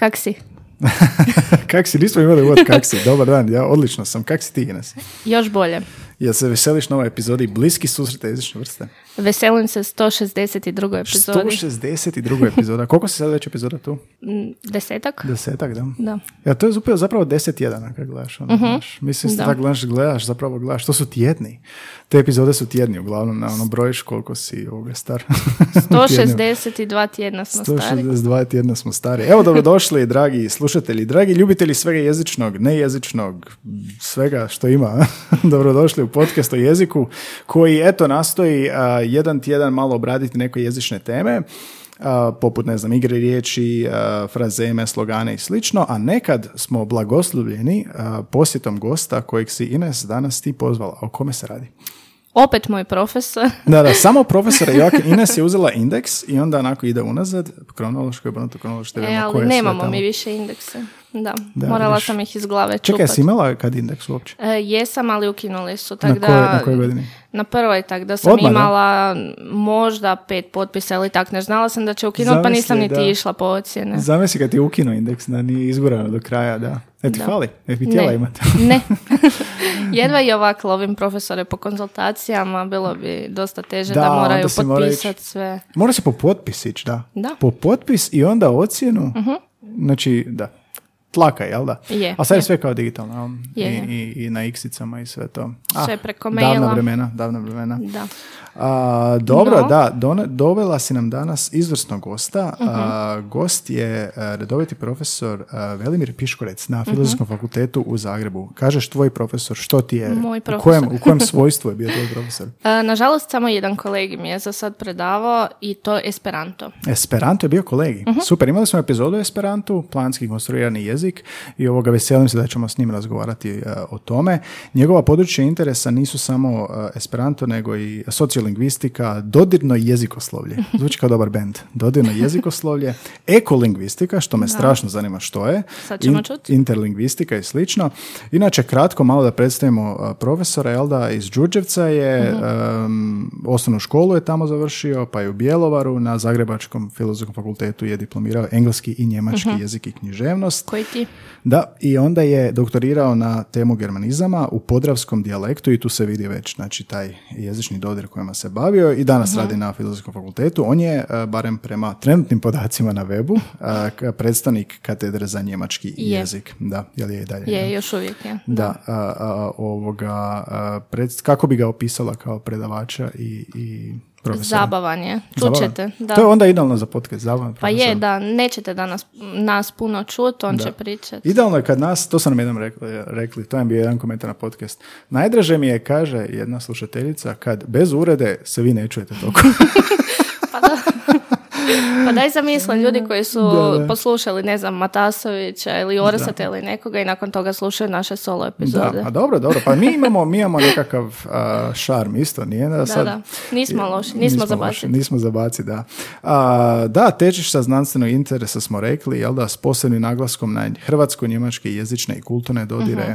Kak si? kak si? Nismo imali uvod kak si. Dobar dan, ja odlično sam. Kak si ti, Ines? Još bolje. Jel se veseliš na ovoj epizodi bliski susreta jezične vrste? Veselim se 162. epizodi. 162. epizoda. Koliko si sad već epizoda tu? Mm, Desetak? Desetak, da. Da. Ja, to je zapravo, zapravo deset jedana kad gledaš. Ono, znaš. Mislim da Da. gledaš, gledaš, zapravo gledaš. To su tjedni. Te epizode su tjedni, uglavnom, na ono brojiš koliko si ovoga star. Tjedni. 162 tjedna smo stari. 162 tjedna smo stari. Evo, dobrodošli, dragi slušatelji, dragi ljubitelji svega jezičnog, nejezičnog, svega što ima. dobrodošli u podcast o jeziku, koji, eto, nastoji a, jedan tjedan malo obraditi neke jezične teme, a, poput, ne znam, igre riječi, a, frazeme, slogane i slično, a nekad smo blagoslovljeni posjetom gosta kojeg si Ines danas ti pozvala. O kome se radi? Opet moj profesor. Da, da, samo profesora Joakim Ines je uzela indeks i onda onako ide unazad, kronološko i obrnuto kronološko. E, ali nemamo mi više indekse. Da, Da, morala vidiš. sam ih iz glave Čekaj, čupat. jesi imala kad indeks uopće? E, jesam, ali ukinuli su. Na Tak koje- da, na kojoj godini? Na prvoj, tak da sam Odmah, da? imala možda pet potpisa ili tak. Ne znala sam da će ukinuti, pa nisam niti da. išla po ocjene. Zamisli kad ti je ukinu indeks, da nije izgurano do kraja, da. E ti Da. fali, e bi htjela imati. ne. Jedva i ovako lovim profesore po konzultacijama, bilo bi dosta teže da, Da, moraju se mora potpisati sve. Mora se po potpis ići, da. Da. Po potpis i onda ocjenu, znači, da. Tlaka, jel da? Je, A sad je je. sve kao digitalno, jel? Je, I, je. i, I na iksicama i sve to. Ah, Sve preko Davna maila. vremena, davna vremena. Da. A, dobro, No. da, done- dovela si nam danas izvrsnog gosta. Mhm. A, gost je a, redoviti profesor a, Velimir Piškorec na Mhm. Filozofskom fakultetu u Zagrebu. Kažeš tvoj profesor, što ti je? Moj U profesor. kojem, u kojem svojstvu je bio tvoj profesor? E, nažalost, samo jedan kolegi mi je za sad predavao i to Esperanto. Esperanto je bio kolegi. Mhm. Super, imali smo epizodu o Esperantu, planski konstruirani jezik i ovoga veselim se da ćemo s njim razgovarati e, o tome. Njegova područja interesa nisu samo e, Esperanto, nego i sociolingvistika, dodirno jezikoslovlje. Zvuči kao dobar bend. Dodirno jezikoslovlje, ekolingvistika, što me strašno zanima što je. Čuti. Interlingvistika i slično. Inače, kratko malo da predstavimo a, profesora, Elda iz Đurđevca je, Mhm. osnovnu školu je tamo završio, pa je u Bjelovaru na Zagrebačkom filozofskom fakultetu je diplomirao engleski i njemački Mhm. jezik i književnost. Koji ti? Da, i onda je doktorirao na temu germanizama u podravskom dijalektu i tu se vidi već znači, taj jezični dodir kojima se bavio i danas Mhm. radi na filozofskom fakultetu. On je, e, barem prema trenutnim podacima na webu, e, predstavnik katedre za njemački Je. jezik. Da, jel je i dalje? Je, još uvijek je. Da, a, a, ovoga, a, pred- kako bi ga opisala kao predavača i, i profesora? Zabavan je. Čućete. Da. To je onda idealno za podcast, zabavan Pa je, profesor. da, nećete danas nas puno čut, on Da. će pričat. Idealno je kad nas, to sam nam jednom rekli, rekli, to je bio jedan komentar na podcast. Najdraže mi je, kaže jedna slušateljica, kad bez urede se vi ne čujete toliko. Pa da. Pa daj zamislim ljudi koji su Da, da. poslušali, ne znam, Matasovića ili Orsata ili nekoga i nakon toga slušaju naše solo epizode. da, a dobro, dobro, pa mi imamo, mi imamo nekakav a, šarm isto, nije da sad... da. Nismo loši, nismo zabaciti. loši, nismo zabaci, da. A, da, težišta znanstvenog interesa smo rekli, jel da, s posebnim naglaskom na hrvatsko-njemačke jezične i kulturne dodire, Mhm.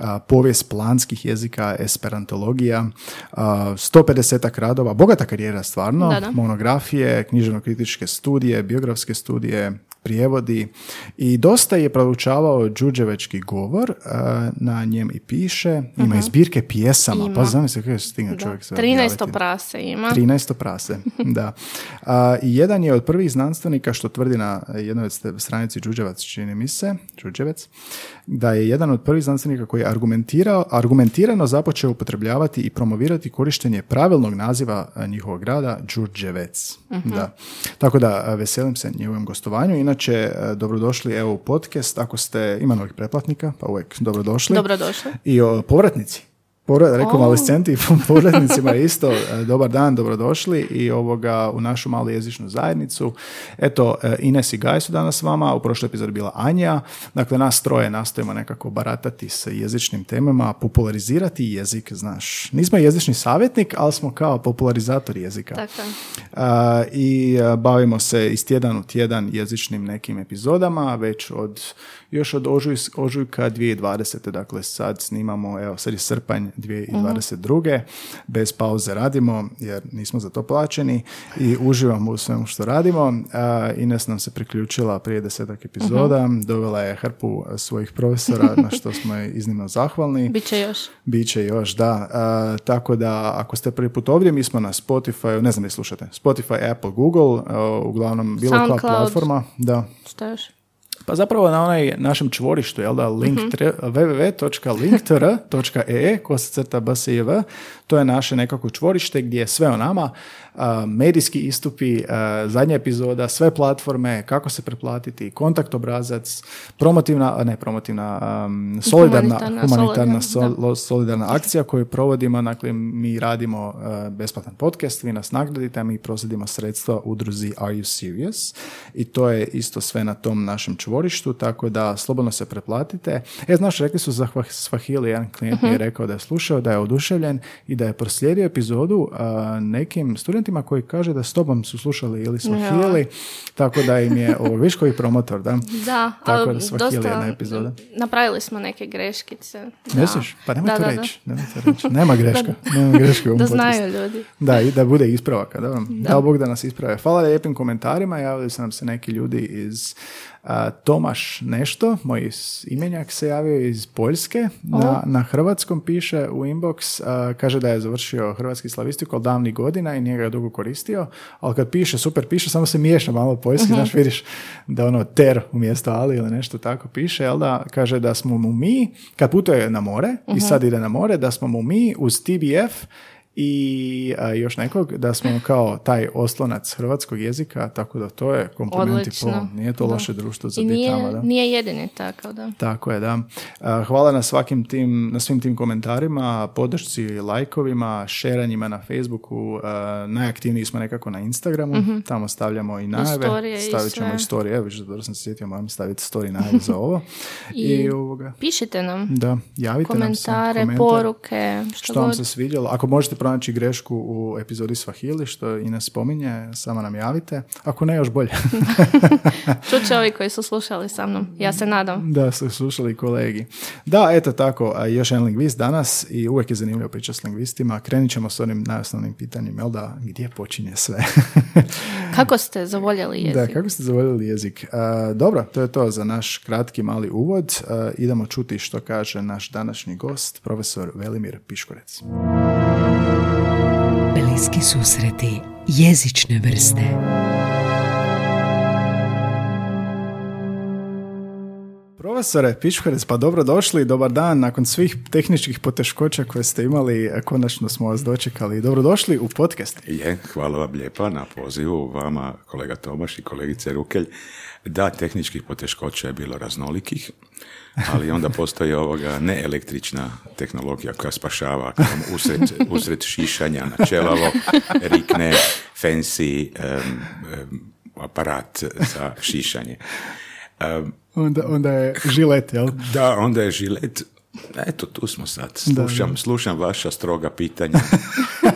a, povijest planskih jezika, esperantologija, a, 150 radova, bogata karijera stvarno, Da, da. Književno-kritičke studije, biografske studije, prijevodi i dosta je proučavao đurđevečki govor, na njem i piše, ima i zbirke pjesama, Ima. pa zamisli kako je stigne Da. čovjek sve 13 objaviti. prase ima. 13 prase, da. A, i jedan je od prvih znanstvenika što tvrdi na jednoj stranici Đuđevac, čini mi se, Đuđevec, da je jedan od prvih znanstvenika koji je argumentirao, argumentirano započeo upotrebljavati i promovirati korištenje pravilnog naziva a, njihovog grada Đurđevec. Da. Tako da a, veselim se njegovom gostovanju. Inače, a, dobrodošli evo u podcast. Ako ste, ima novih pretplatnika, pa uvijek dobrodošli. Dobrodošli. I o, povratnici. Povrat, rekao O. malescenti, povratnicima isto, e, dobar dan, dobrodošli i ovoga u našu malu jezičnu zajednicu. Eto, e, Ines i Gaj su danas s vama, u prošloj epizodi bila Anja. Dakle, nas troje nastojimo nekako baratati s jezičnim temama, popularizirati jezik, znaš. Nismo jezični savjetnik, ali smo kao popularizator jezika. Tako. A, I bavimo se iz tjedan u tjedan jezičnim nekim epizodama, već od još od ožuj, ožujka 2020. Dakle, sad snimamo, evo, sad je srpanj 2022. Bez pauze radimo jer nismo za to plaćeni i uživamo u svemu što radimo. Ines nam se priključila prije desetak epizoda, dovela je hrpu svojih profesora na što smo iznimno zahvalni. Biće još. Biće još, da. A, tako da, ako ste prvi put ovdje, mi smo na Spotify, ne znam li slušate, Spotify, Apple, Google, a, uglavnom bilo koja platforma. Da. Šta još? Pa zapravo na onaj našem čvorištu, jel da, link Mhm. www.linktr.ee, kosacrta bsiv, to je naše nekako čvorište gdje je sve o nama, medijski istupi, zadnja epizoda, sve platforme, kako se preplatiti, kontakt obrazac, promotivna, ne promotivna, am, solidarna, Humanitarna, humanitarna solidarna, sol- solidarna akcija koju provodimo, dakle mi radimo besplatan podcast, vi nas nagradite, a mi proslijedimo sredstva udruzi Are You Serious? I to je isto sve na tom našem čvorištu, tako da slobodno se preplatite. E, znaš, rekli su za Swahili, jedan klijent mi je rekao da je slušao, da je oduševljen i da je proslijedio epizodu nekim studentima koji kaže da s tobom su slušali ili Swahili, tako da im je ovo viškovi promotor, da? Da, Tako ali da Swahili dosta jedna epizoda. napravili smo neke greškice. Da. Misliš? Pa nemoj Da, to da, da. reći. Nemoj to reći. Nema greška. Nema greške u ovom Da podcastu. znaju ljudi. Da, i da bude ispravaka. Da. Dao Bog da nas isprave. Hvala lijepim komentarima. Javili su nam se neki ljudi iz Tomaš nešto, moj imenjak se javio iz Poljske. Na, na hrvatskom piše u inbox, a, kaže da je završio hrvatski slavistiku od davnih godina i nije ga dugo koristio, ali kad piše, super piše, samo se miješa malo poljski, znaš, vidiš da ono ter umjesto ali ili nešto tako piše, jel da, kaže da smo mu mi, kad putuje na more i sad ide na more, da smo mu mi uz TBF i a, još nekog, da smo kao taj oslonac hrvatskog jezika, tako da to je komplimenti po, nije to Da. loše društvo za I biti nije, tamo, da. nije jedini takav, da. Tako je, da. A, Hvala na svakim tim, na svim tim komentarima, podršci, lajkovima, šeranjima na Facebooku. A, Najaktivniji smo nekako na Instagramu, tamo stavljamo i najave. storije i Stavit ćemo sve. i storije, evo, viš, dobro sam se sjetio, moram staviti story najave za ovo. I, I ovoga, Pišite nam da, javite nam se. komentare, komentar. poruke, što, Što vam god. se svidjelo? Ako možete pronaći grešku u epizodi Swahili, što i ne spominje, samo nam javite. Ako ne, još bolje. Čut će ovi koji su slušali sa mnom. Ja se nadam. da su slušali kolegi. Da, eto tako, još jedan lingvist danas i uvijek je zanimljivo pričati s lingvistima. Krenit ćemo s onim najosnovnim pitanjem, jel da, gdje počinje sve? Kako ste zavoljeli jezik? da, kako ste zavoljeli jezik? A, dobro, to je to za naš kratki mali uvod. A, idemo čuti što kaže naš današnji gost, profesor Velimir Piškorec. Bliski susreti jezične vrste. Profesore Piškorec, pa dobro došli, dobar dan. Nakon svih tehničkih poteškoća koje ste imali, konačno smo vas dočekali. Dobrodošli u podcast. Je, hvala vam lijepa na pozivu vama, kolega Tomaš i kolegice Rukelj. Da, tehničkih poteškoća je bilo raznolikih, ali onda postoji ovoga neelektrična tehnologija koja spašava ako vam usred, usred šišanja na čelavo rikne fancy em, em, aparat za šišanje. Em, Onda, onda je žilet, jel? da, onda je žilet. Eto, tu smo sad. Slušam, slušam vaša stroga pitanja.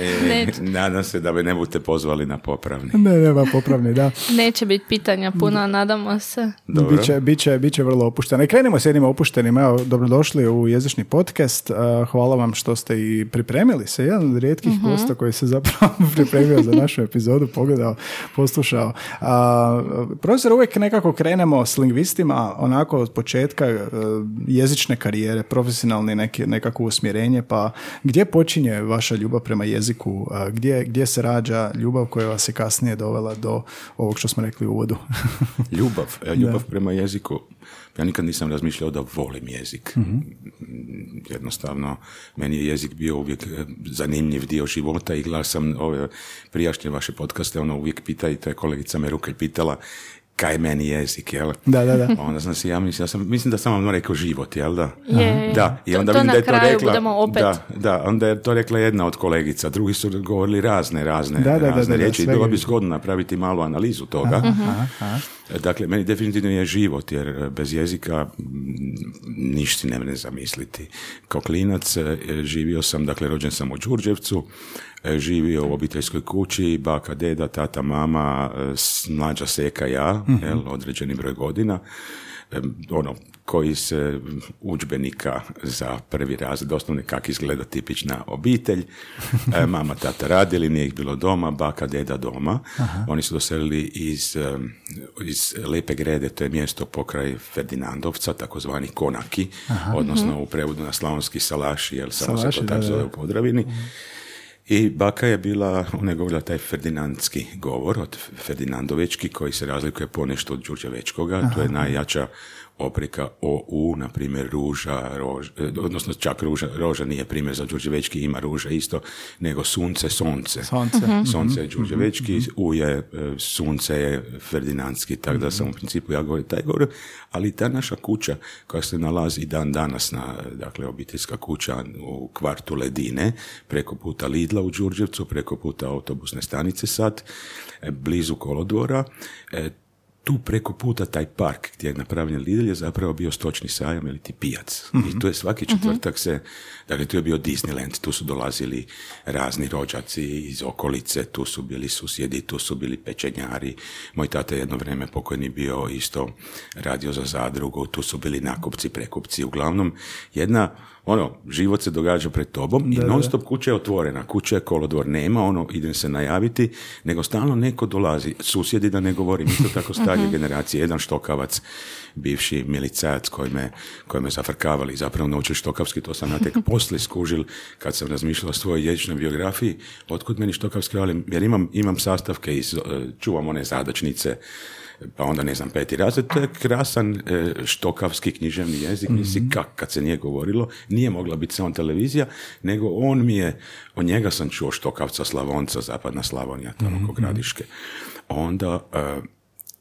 e, nadam se da me ne budete pozvali na popravni. Ne, nema popravni, da. Neće biti pitanja puno, nadamo se. Dobro. Biće, biće, biće vrlo opušteno. I krenimo s jednim opuštenim. Evo, dobrodošli u jezični podcast. Uh, Hvala vam što ste i pripremili se. Jedan od rijetkih gosta koji se zapravo pripremio za našu epizodu, pogledao, poslušao. Uh, profesor, uvijek nekako krenemo s lingvistima onako od početka uh, jezične karijere, profesionalni neki, nekako usmjerenje, pa gdje počinje vaša ljubav prema jeziku? Gdje, gdje se rađa ljubav koja vas je kasnije dovela do ovog što smo rekli u uvodu? Ljubav, e, ljubav prema jeziku. Ja nikad nisam razmišljao da volim jezik. Jednostavno, meni je jezik bio uvijek e, zanimljiv dio života i gledao sam ove prijašnje vaše podcaste, ono uvijek pita i to je kolegica me Rukelj pitala kaj je meni jezik, jel? Da, da, da. Onda sam si ja mislim, ja sam, mislim da sam vam rekao život, jel da? Je, Da, i to- onda to vidim na da je to kraju rekla. opet. Da, da, onda je to rekla jedna od kolegica, drugi su govorili razne, razne, Da, da, da, razne da, da, riječi. sve Bilo bi zgodno napraviti malu analizu toga. Dakle, meni definitivno je život, jer e, bez jezika ništa ne mene zamisliti. Kao klinac e, živio sam, dakle, rođen sam u Đurđevcu, e, živio u obiteljskoj kući, baka, deda, tata, mama, mlađa seka, ja, jel, određeni broj godina ono, koji se udžbenika za prvi razred osnovne kak izgleda tipična obitelj. E, mama, tata radili, nije ih bilo doma, baka, deda doma. Oni su doselili iz, iz Lepe Grede, to je mjesto pokraj Ferdinandovca, takozvani Konaki, odnosno u prevodu na slavonski Salaši, jer samo se to tako zove u Podravini. I baka je bila, ona je govorila taj ferdinandski govor od Ferdinandovečki koji se razlikuje ponešto od Đurđevečkoga, to je najjača oprika o u, na primjer ruža, rož, e, odnosno čak ruža, roža nije primjer za Đurđevečki, ima ruža isto, nego sunce, sonce. Sonce. Sonce je Đurđevečki, u je e, sunce je Ferdinandski, tako da sam u principu ja govorim taj govor, ali ta naša kuća koja se nalazi dan danas na, dakle, obiteljska kuća u kvartu Ledine, preko puta Lidla u Đurđevcu, preko puta autobusne stanice sad, e, blizu kolodvora, tu preko puta taj park gdje je napravljen Lidl je zapravo bio stočni sajam ili ti pijac. I mhm. tu je svaki četvrtak se, dakle tu je bio Disneyland, tu su dolazili razni rođaci iz okolice, tu su bili susjedi, tu su bili pečenjari. Moj tata jedno vrijeme pokojni bio isto radio za zadrugu, tu su bili nakupci, prekupci, uglavnom jedna ono, život se događa pred tobom da, i non stop kuća je otvorena, kuća je kolodvor, nema ono, idem se najaviti, nego stalno neko dolazi, susjedi da ne govorim, isto tako starije generacije, jedan štokavac, bivši milicajac koji me, koji me zafrkavali, zapravo naučili štokavski, to sam ja tek poslije skužil kad sam razmišljao o svojoj jezičnoj biografiji, otkud meni štokavski, ali jer imam, imam sastavke iz, e, čuvam one zadačnice, pa onda ne znam, peti razred, to je krasan e, štokavski književni jezik, mm kak kad se nije govorilo, nije mogla biti samo televizija, nego on mi je, od njega sam čuo štokavca Slavonca, zapadna Slavonija, tamo mm-hmm. gradiške. Onda e,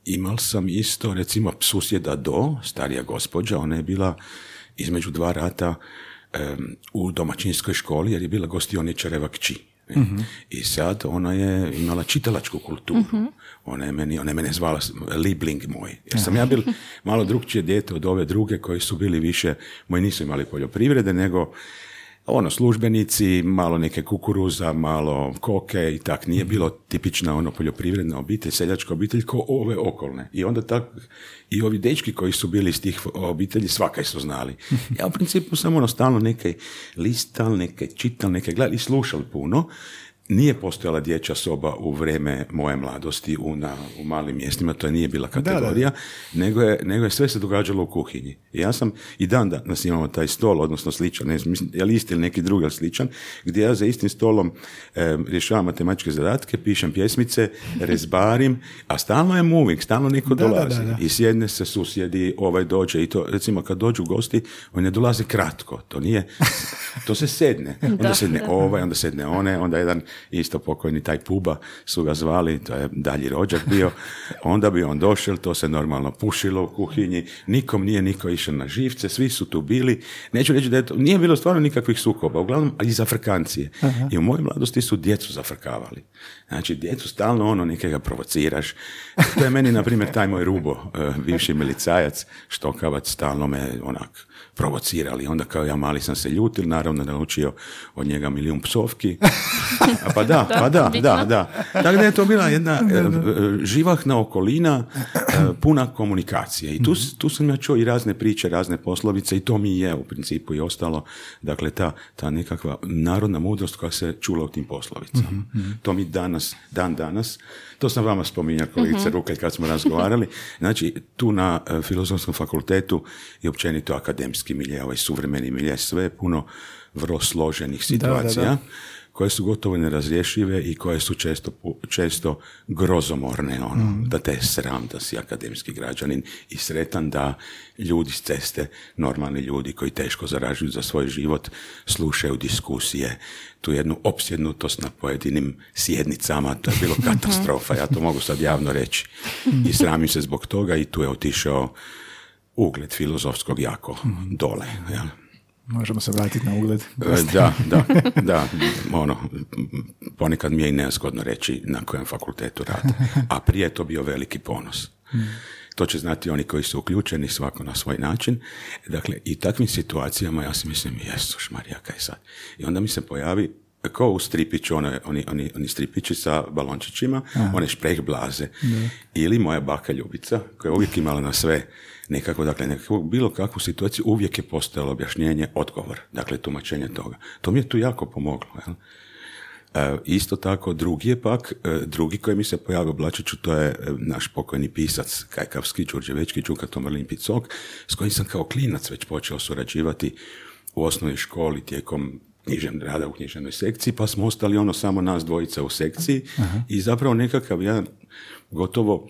imal sam isto, recimo, susjeda do, starija gospođa, ona je bila između dva rata u domaćinskoj školi, jer je bila gostioničareva kći. I sad ona je imala čitalačku kulturu. Ona je meni, ona je mene zvala libling moj. Jer sam ja bil malo drugčije dijete od ove druge koji su bili više, moji nisu imali poljoprivrede, nego ono, službenici, malo neke kukuruza, malo koke i tak. Nije bilo tipična ono poljoprivredna obitelj, seljačka obitelj ko ove okolne. I onda tak, i ovi dečki koji su bili iz tih obitelji, svakaj su znali. Ja u principu sam ono stalno neke listal, neke čital, neke gledali i slušali puno nije postojala dječja soba u vrijeme moje mladosti u, na, u malim mjestima, to nije bila kategorija, Nego, je, nego je sve se događalo u kuhinji. I ja sam i dan danas imamo taj stol, odnosno sličan, ne znam, je li isti ili neki drugi, ali sličan, gdje ja za istim stolom e, rješavam matematičke zadatke, pišem pjesmice, rezbarim, a stalno je moving, stalno neko dolazi. I sjedne se susjedi, ovaj dođe i to, recimo kad dođu gosti, on ne dolazi kratko, to nije, to se sedne. Onda sedne ovaj, onda sedne one, onda jedan isto pokojni taj Puba su ga zvali, to je dalji rođak bio, onda bi on došel, to se normalno pušilo u kuhinji, nikom nije niko išao na živce, svi su tu bili, neću reći da je to, nije bilo stvarno nikakvih sukoba, uglavnom i za frkancije. I u mojoj mladosti su djecu zafrkavali. Znači, djecu stalno ono nekega provociraš. To je meni, na primjer, taj moj rubo, uh, bivši milicajac, štokavac, stalno me onak provocirali. Onda kao ja mali sam se ljutil, naravno naučio od njega milijun psovki. A pa da, pa da, da, da. Tako da je to bila jedna e, živahna okolina, e, puna komunikacije. I tu, tu sam ja čuo i razne priče, razne poslovice i to mi je u principu i ostalo. Dakle, ta, ta nekakva narodna mudrost koja se čula u tim poslovicama. Mhm, mhm. To mi danas, dan danas, to sam vama spominjao kolegice mm kad smo razgovarali. Znači, tu na Filozofskom fakultetu i općenito akademski milje, ovaj suvremeni milje, sve je puno vrlo složenih situacija koje su gotovo nerazrješive i koje su često, često grozomorne, ono, mm. da te sram da si akademski građanin i sretan da ljudi s ceste, normalni ljudi koji teško zaražuju za svoj život, slušaju diskusije, tu jednu opsjednutost na pojedinim sjednicama, to je bilo katastrofa, ja to mogu sad javno reći. I sramim se zbog toga i tu je otišao ugled filozofskog jako mm. dole. Jel? Možemo se vratiti na ugled. E, da, da, da. Ono, ponekad mi je i nezgodno reći na kojem fakultetu radi. A prije je to bio veliki ponos. To će znati oni koji su uključeni, svako na svoj način. Dakle, i takvim situacijama ja si mislim, jesu šmarija, kaj sad? I onda mi se pojavi kao u stripiću, one, oni, oni, oni stripići sa balončićima, one špreh blaze. Ili moja baka Ljubica, koja je uvijek imala na sve nekako, dakle, nekako, bilo kakvu situaciju, uvijek je postojalo objašnjenje, odgovor, dakle, tumačenje toga. To mi je tu jako pomoglo, jel? E, isto tako, drugi je pak, e, drugi koji mi se pojavio Blačiću, to je e, naš pokojni pisac Kajkavski, Đurđevečki, Čuka Tomarlin Picok, s kojim sam kao klinac već počeo surađivati u osnovnoj školi tijekom književnog rada u književnoj sekciji, pa smo ostali ono samo nas dvojica u sekciji i zapravo nekakav jedan gotovo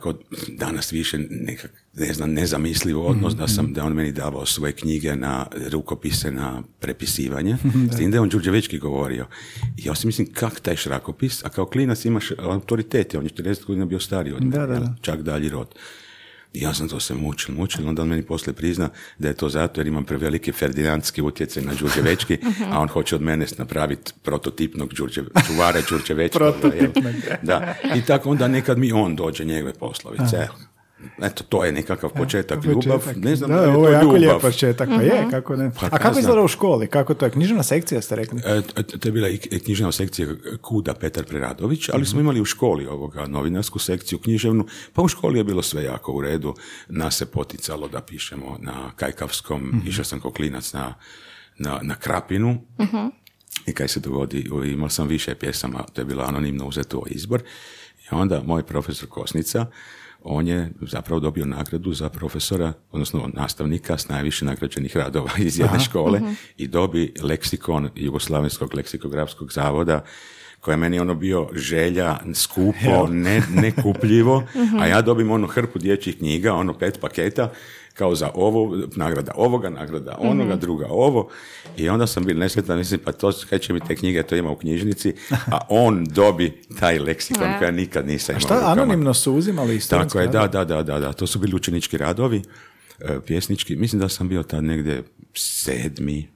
kod danas više nekak, ne znam, nezamisliv odnos da sam, da on meni davao svoje knjige na rukopise na prepisivanje, s tim da je on Đurđevečki govorio. I ja si mislim, kak taj šrakopis, a kao klinac imaš autoritet, on je 40 godina bio stariji od mene, Da, da, da. čak dalji rod. I ja sam to se mučil, mučil, onda on meni poslije prizna da je to zato jer imam preveliki ferdinandski utjecaj na Đurđevečki, a on hoće od mene napraviti prototipnog Đurđe, čuvara Đurđevečkog. Da, i tako onda nekad mi on dođe njegove poslovice. Evo, Eto, to je nekakav početak, ljubav. Početak. Ne znam da, da, je ovo to je jako ljubav. lijep početak, pa je, kako ne. Pa A ja kako izgleda u školi? Kako to je? Književna sekcija ste rekli? E, to je bila i književna sekcija Kuda Petar Preradović, ali smo imali u školi ovoga novinarsku sekciju književnu, pa u školi je bilo sve jako u redu. Nas se poticalo da pišemo na Kajkavskom, išao sam kao klinac na, na, na Krapinu. I kaj se dogodi, imao sam više pjesama, to je bilo anonimno uzeto izbor. I onda moj profesor Kosnica, on je zapravo dobio nagradu za profesora, odnosno nastavnika s najviše nagrađenih radova iz jedne škole i dobi leksikon Jugoslavenskog leksikografskog zavoda koja je meni ono bio želja, skupo, ne, nekupljivo, a ja dobim ono hrpu dječjih knjiga, ono pet paketa, kao za ovo, nagrada ovoga, nagrada onoga, druga ovo. I onda sam bil nesretan, mislim, pa to, kaj će mi te knjige, to ima u knjižnici, a on dobi taj leksikon A. koja nikad nisam imao u Šta, rukama. anonimno su uzimali iz Tako je, da, da, da, da, da. To su bili učenički radovi, e, pjesnički. Mislim da sam bio tad negdje sedmi,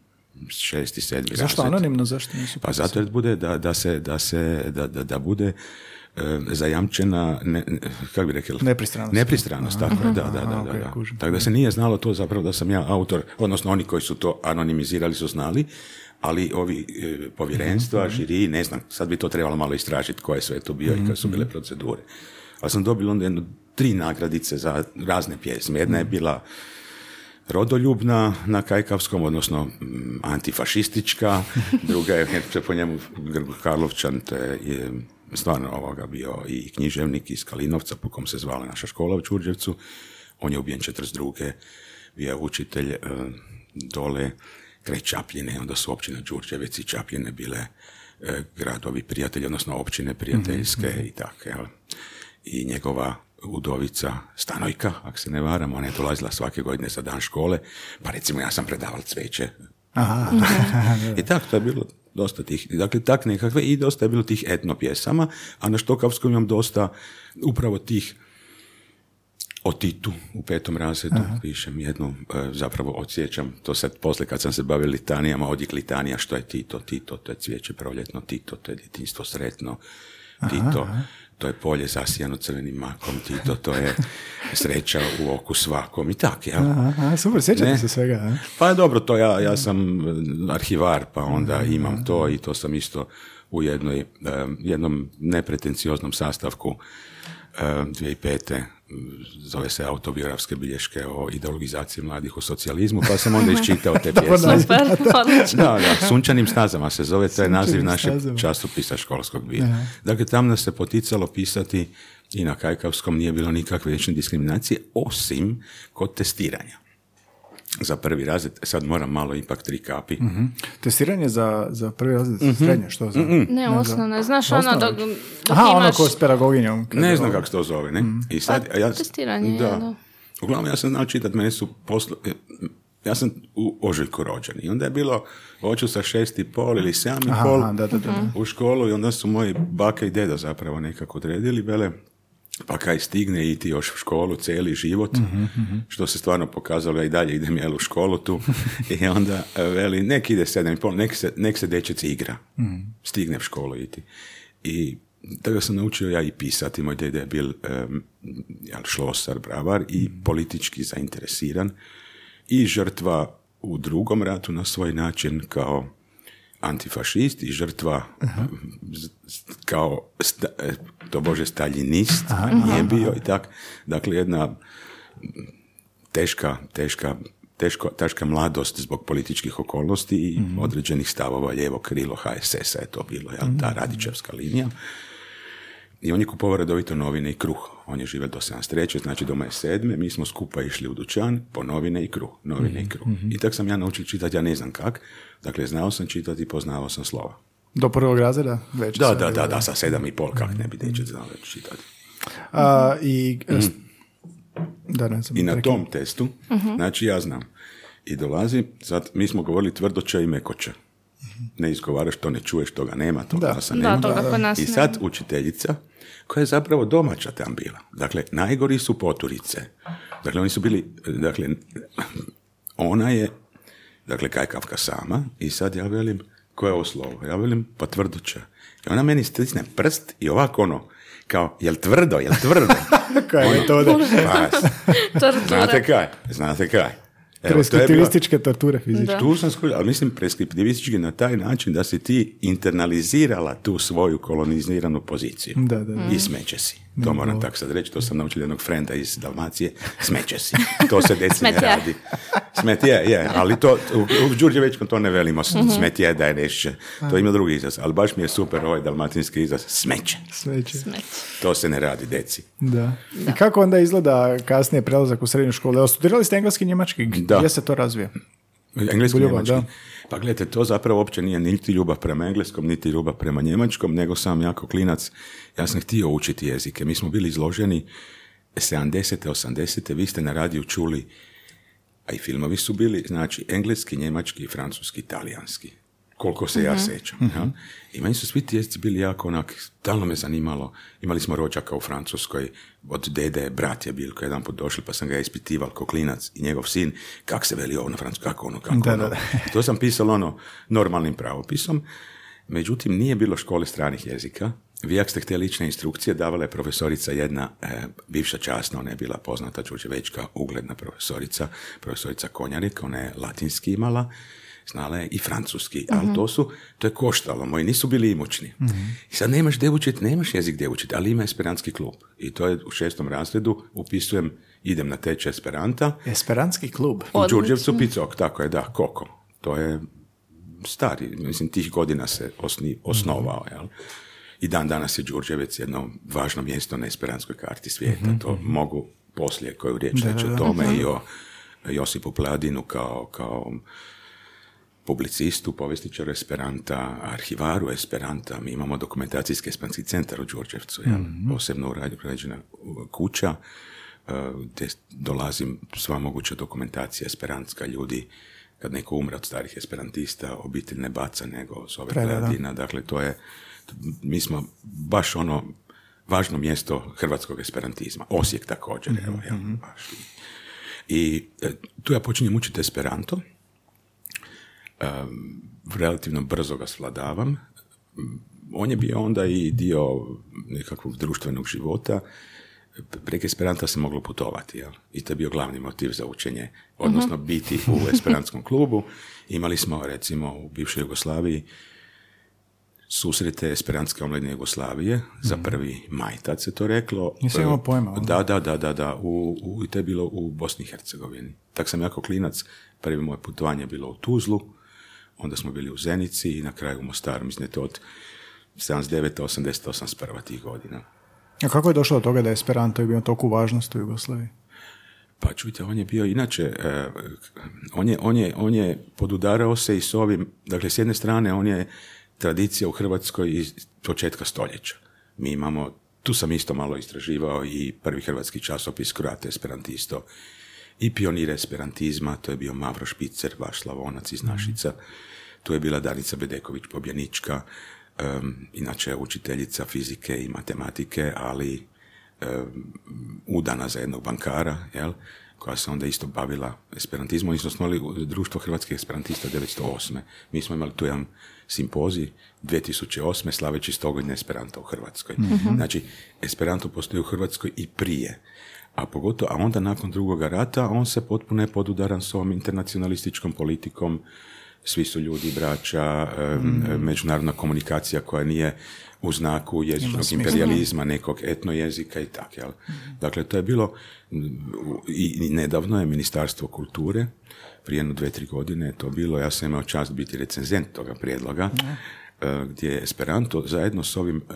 šesti, sedmi Zašto razred. anonimno? Zašto nisu Pa zato jer bude da, da se, da se, da, da, da bude zajamčena, ne, kako bi rekao? Nepristranost. Nepristranost, tako je, da, da, da. Da, da. Tako da se nije znalo to zapravo da sam ja autor, odnosno oni koji su to anonimizirali su znali, ali ovi e, povjerenstva, Mhm, žiri, ne znam, sad bi to trebalo malo istražiti koje sve to bio i koje su bile procedure. Ali sam dobio onda jedno tri nagradice za razne pjesme. Jedna je bila rodoljubna na Kajkavskom, odnosno antifašistička, druga je po njemu Grgo Karlovčan, to je, je stvarno ovoga bio i književnik iz Kalinovca, po kom se zvala naša škola u Čurđevcu. On je ubijen 42. bio je učitelj e, dole kraj Čapljine, onda su općina Đurđevec i Čapljine bile e, gradovi prijatelji, odnosno općine prijateljske i tako, jel? I njegova udovica Stanojka, ako se ne varam, ona je dolazila svake godine za dan škole, pa recimo ja sam predaval cveće. Aha, I tako, to je bilo dosta tih, dakle tak nekakve i dosta je bilo tih etno pjesama, a na Štokavskom imam dosta upravo tih o Titu u petom razredu pišem jednu, e, zapravo odsjećam, to sad poslije kad sam se bavio litanijama, odjek litanija, što je Tito, Tito, to je cvijeće proljetno, Tito, to je djetinjstvo sretno, Tito, to je polje zasijano crvenim makom, Tito, to je sreća u oku svakom i tak, jel? aha, super, sjećate Ne. se svega. a? Pa dobro, to ja, ja sam e, arhivar, pa onda imam to i to sam isto u jednoj, jednom nepretencioznom sastavku e, 2005. zove se autobiografske bilješke o ideologizaciji mladih u socijalizmu, pa sam onda iščitao te pjesme. Da, da, sunčanim stazama se zove, to je naziv našeg časopisa školskog bio. Dakle, tam nas se poticalo pisati i na Kajkavskom nije bilo nikakve vječne diskriminacije, osim kod testiranja. Za prvi razred, sad moram malo ipak tri kapi. Mhm. Testiranje za, za prvi razred Mhm. srednje, što za? Ne, osnovno, znaš ono Osnovno. dok, dok Aha, ono imaš... ko s pedagoginjom. Ne znam kako se to zove, ne? I sad, Pa, ja, testiranje, da. da. Uglavnom, ja sam znao čitati, mene su poslo... Ja sam u ožujku rođen i onda je bilo, hoću sa šest i pol ili sedam i pol aha, da, da, da. u školu i onda su moji baka i deda zapravo nekako odredili, vele, pa kaj stigne iti još u školu cijeli život, što se stvarno pokazalo, ja i dalje idem jel u školu tu, i onda e, veli, nek ide sedam i pol, nek se, nek se dečec igra, stigne u školu iti. I tako sam naučio ja i pisati. Moj dede je bil um, ja, šlosar, bravar i politički zainteresiran i žrtva u drugom ratu na svoj način kao antifašist i žrtva z- kao sta, to bože staljinist nije bio i tak. Dakle, jedna teška, teška, teško, teška mladost zbog političkih okolnosti i određenih stavova lijevo krilo HSS-a je to bilo, jel, ta radičevska linija. I on je kupovao redovito novine i kruh. On je živel do 73. znači do moje sedme. Mi smo skupa išli u dućan po novine i kruh. Novine i kruh. I tak sam ja naučio čitati, ja ne znam kak. Dakle, znao sam čitati i poznavao sam slova. Do prvog razreda već. Da, da, da, da, sa sedam i pol, kak ne bi dječet znao već čitati. A, I... Da, ne znam. Mhm. I na tom testu, znači ja znam. I dolazi, sad mi smo govorili tvrdoća i mekoća. Ne izgovaraš, to ne čuješ, toga nema, toga Da. glasa Da, nema. toga kod nas I nema. sad učiteljica, koja je zapravo domaća tam bila. Dakle, najgori su poturice. Dakle, oni su bili, dakle, ona je, dakle, kajkavka sama i sad ja velim, koje je ovo slovo? Ja velim, pa tvrdoća. I ona meni stisne prst i ovako ono, kao, jel tvrdo, jel tvrdo? Koja je metoda? Pa, Tortura. Znate kaj? Znate kaj? Preskriptivističke torture fizičke. Da. tu sam skužio, ali mislim preskriptivistički na taj način da si ti internalizirala tu svoju koloniziranu poziciju. Da, da, da. I smeće si. To moram tako sad reći, to sam naučio jednog frenda iz Dalmacije. Smeće si. To se deci ne radi. Smet je, je, ali to, u, u Đurđevićkom to ne velimo. Smet je da je nešće. To ima drugi izraz, ali baš mi je super ovaj dalmatinski izraz. Smeće. Smeće. To se ne radi, deci. Da. I kako onda izgleda kasnije prelazak u srednju školu? Evo, studirali ste engleski i njemački? Da. Gdje se to razvija? Engleski Ljubav, njemački. da. Pa gledajte, to zapravo uopće nije niti ljubav prema engleskom, niti ljubav prema njemačkom, nego sam jako klinac, ja sam htio učiti jezike. Mi smo bili izloženi 70. 80. vi ste na radiju čuli, a i filmovi su bili, znači engleski, njemački, francuski, italijanski. Koliko se ja sećam. ja. I meni su svi ti jezici bili jako onak, stalno me zanimalo. Imali smo rođaka u Francuskoj, od dede, brat je bil, koji je jedan put došli, pa sam ga ispitival kao klinac i njegov sin, kak se veli ovo na francuskom, kako ono, kako Da, ono. da, da. To sam pisao ono normalnim pravopisom, međutim nije bilo škole stranih jezika. Vi ako ste htjeli lične instrukcije, davala je profesorica jedna, e, bivša časna, ona je bila poznata Đurđevečka, ugledna profesorica, profesorica Konjarik, ona je latinski imala, znala je i francuski, ali to su, to je koštalo, moji nisu bili imućni. I sad nemaš gdje učiti, nemaš jezik gdje učiti, ali ima esperantski klub. I to je u šestom razredu, upisujem, idem na tečaj esperanta, Esperantski klub. u Odlično. Đurđevcu Picok, tako je, da, Koko. To je stari, mislim, tih godina se osni, osnovao, jel? I dan danas je Đurđevec jedno važno mjesto na esperantskoj karti svijeta. To mogu poslije koju riječ reći o tome i o Josipu Pladinu kao, kao publicistu, povestičaru Esperanta, arhivaru Esperanta. Mi imamo dokumentacijski esperantski centar u Đurđevcu, jel? posebno urađena kuća e, gdje dolazim sva moguća dokumentacija esperantska ljudi kad neko umre od starih esperantista, obitelj ne baca nego zove Preda, da. Pladina. Dakle, to je, mi smo baš ono važno mjesto hrvatskog esperantizma. Osijek također, evo, jel, baš. I e, tu ja počinjem učiti esperanto, um, relativno brzo ga svladavam. On je bio onda i dio nekakvog društvenog života. Preko Esperanta se moglo putovati, jel? I to je bio glavni motiv za učenje, odnosno biti u Esperantskom klubu. Imali smo, recimo, u bivšoj Jugoslaviji susrete Esperantske omladine Jugoslavije za prvi maj, tad se to reklo. Nisam imao pojma, ono. Da, da, da, da, da. U, u, i to je bilo u Bosni i Hercegovini. Tak sam jako klinac, prvi moje putovanje je bilo u Tuzlu, onda smo bili u Zenici i na kraju u Mostaru, mislim je to od 79. 80. 81. tih godina. A kako je došlo do toga da je Esperanto bio toliko važnost u Jugoslaviji? Pa čujte, on je bio inače, e, on, je, on, je, on je podudarao se i s ovim, dakle s jedne strane on je tradicija u Hrvatskoj iz početka stoljeća. Mi imamo, tu sam isto malo istraživao i prvi hrvatski časopis Croate Esperantisto i pionir esperantizma, to je bio Mavro Špicer, vaš slavonac iz Našica, tu je bila Danica Bedeković Pobjenička, em, inače učiteljica fizike i matematike, ali em, udana za jednog bankara, jel? koja se onda isto bavila esperantizmom. Oni su osnovali društvo hrvatskih esperantista 1908. Mi smo imali tu jedan simpozij 2008. slaveći 100 godina Esperanta u Hrvatskoj. Znači, Esperanto postoji u Hrvatskoj i prije. A pogotovo, a onda nakon drugog rata on se potpuno je podudaran s ovom internacionalističkom politikom, svi su ljudi braća, em, međunarodna komunikacija koja nije u znaku jezičnog imperializma, nekog etno jezika i tako. Jel? Dakle, to je bilo i nedavno je Ministarstvo kulture, prije jedno dve, tri godine je to bilo, ja sam imao čast biti recenzent toga prijedloga, e, gdje je Esperanto zajedno s ovim e,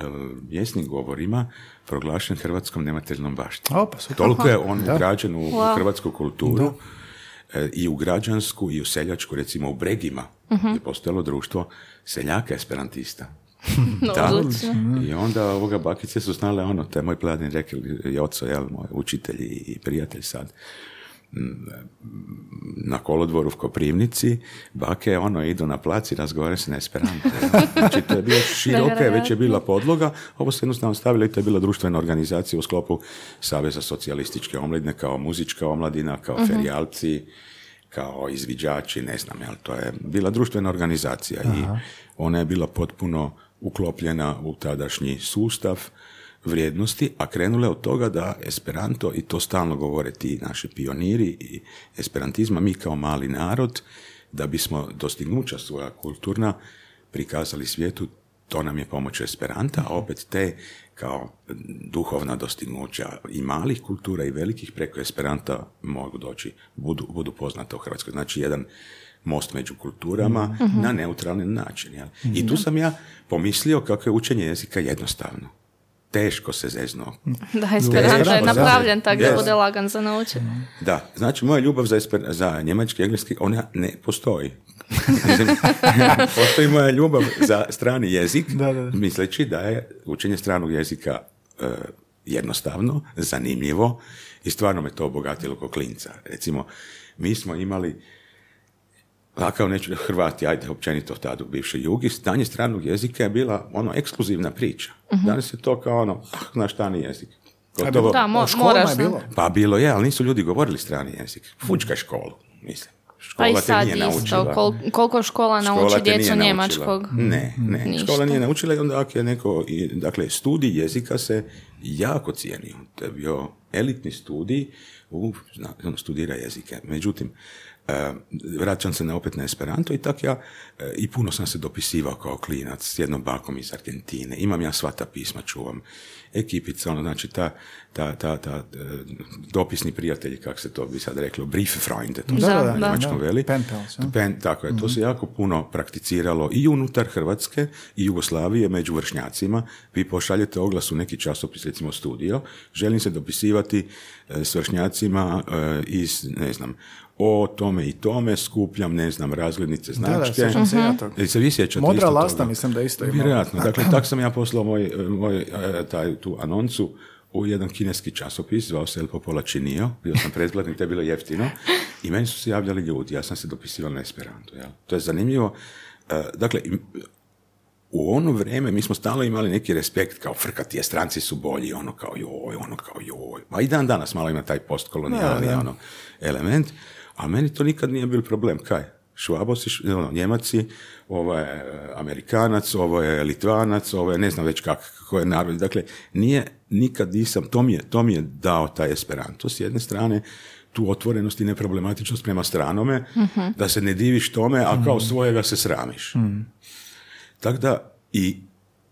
mjesnim govorima proglašen hrvatskom nematerijalnom baštinom. Opa, super. Toliko je on ugrađen u, Wow. hrvatsku kulturu e, i u građansku i u seljačku, recimo u Bregima je postojalo društvo seljaka esperantista. No, Da. I onda ovoga bakice su znale ono, to je moj pladin rekli, i oco, jel, moj učitelj i prijatelj sad, na kolodvoru u Koprivnici, bake ono idu na plac i razgovaraju se na esperanto. Znači to je bilo široke, već je bila podloga, ovo se jednostavno stavilo i to je bila društvena organizacija u sklopu Saveza socijalističke omladine kao muzička omladina, kao ferijalci, kao izviđači, ne znam, jel, to je bila društvena organizacija i ona je bila potpuno uklopljena u tadašnji sustav vrijednosti, a krenule od toga da Esperanto, i to stalno govore ti naši pioniri i esperantizma, mi kao mali narod, da bismo dostignuća svoja kulturna prikazali svijetu, to nam je pomoć Esperanta, a opet te kao duhovna dostignuća i malih kultura i velikih preko Esperanta mogu doći, budu, budu poznate u Hrvatskoj. Znači jedan most među kulturama na neutralni način. Jel? I tu sam ja pomislio kako je učenje jezika jednostavno. Teško se zeznuo. Da, Esperanto je Esperanto, napravljen tako da bude lagan za naučiti. Da, znači moja ljubav za, esper- za njemački i engleski, ona ne postoji. Postoji moja ljubav za strani jezik, Da, da, da. misleći da je učenje stranog jezika e, jednostavno, zanimljivo i stvarno me to obogatilo kao klinca. Recimo, mi smo imali a kao neću Hrvati, ajde općenito tada u bivšoj jugi, stanje stranog jezika je bila ono ekskluzivna priča. Danas je to kao ono, ah, znaš strani jezik. Gotovo, Da, mo- moraš je bilo. pa bilo je, ali nisu ljudi govorili strani jezik. Fučkaj školu, mislim. Škola Pa i te sad nije isto, naučila. kol- koliko škola Škola nauči te nije djecu naučila. njemačkog. Ne, ne. Ništa. Škola nije naučila i onda ako je neko, i, dakle, studij jezika se jako cijenio. To je bio elitni studij, u, zna, ono, studira jezike. Međutim, vraćam se na opet na Esperanto i tak ja e, i puno sam se dopisivao kao klinac s jednom bakom iz Argentine. Imam ja sva ta pisma, čuvam. Ekipica, ono, znači ta, ta, ta, ta e, dopisni prijatelji, kako se to bi sad reklo, Brieffreunde, to se Da, da, njemačkom da. veli. Ja. Pen, tako je, to se jako puno prakticiralo i unutar Hrvatske i Jugoslavije među vršnjacima. Vi pošaljete oglas u neki časopis, recimo studio, želim se dopisivati s vršnjacima iz, ne znam, o tome i tome, skupljam, ne znam, razglednice, Da, da, značke. sjećam se ja toga. Jel se vi sjećate Modra isto lasta toga? mislim da isto ima. Vjerojatno, dakle, tak sam ja poslao moj, moj e, taj, tu anoncu u jedan kineski časopis, zvao se El Popola Činio, bio sam pretplatnik, to je bilo jeftino, i meni su se javljali ljudi, ja sam se dopisivao na Esperanto, jel? To je zanimljivo. E, dakle, u ono vrijeme mi smo stalno imali neki respekt kao frkati, je stranci su bolji, ono kao joj, ono kao joj. Ma i dan danas malo ima taj postkolonijalni Da, da. ono, element, a meni to nikad nije bil problem. Kaj? Švabosi, š- ono, Njemaci, ovo je e, Amerikanac, ovo je Litvanac, ovo je ne znam već kak, kako je narod. Dakle, nije, nikad nisam, to mi je, to mi je dao taj Esperanto s jedne strane, tu otvorenost i neproblematičnost prema stranome, da se ne diviš tome, a kao svojega se sramiš. Tako da, i,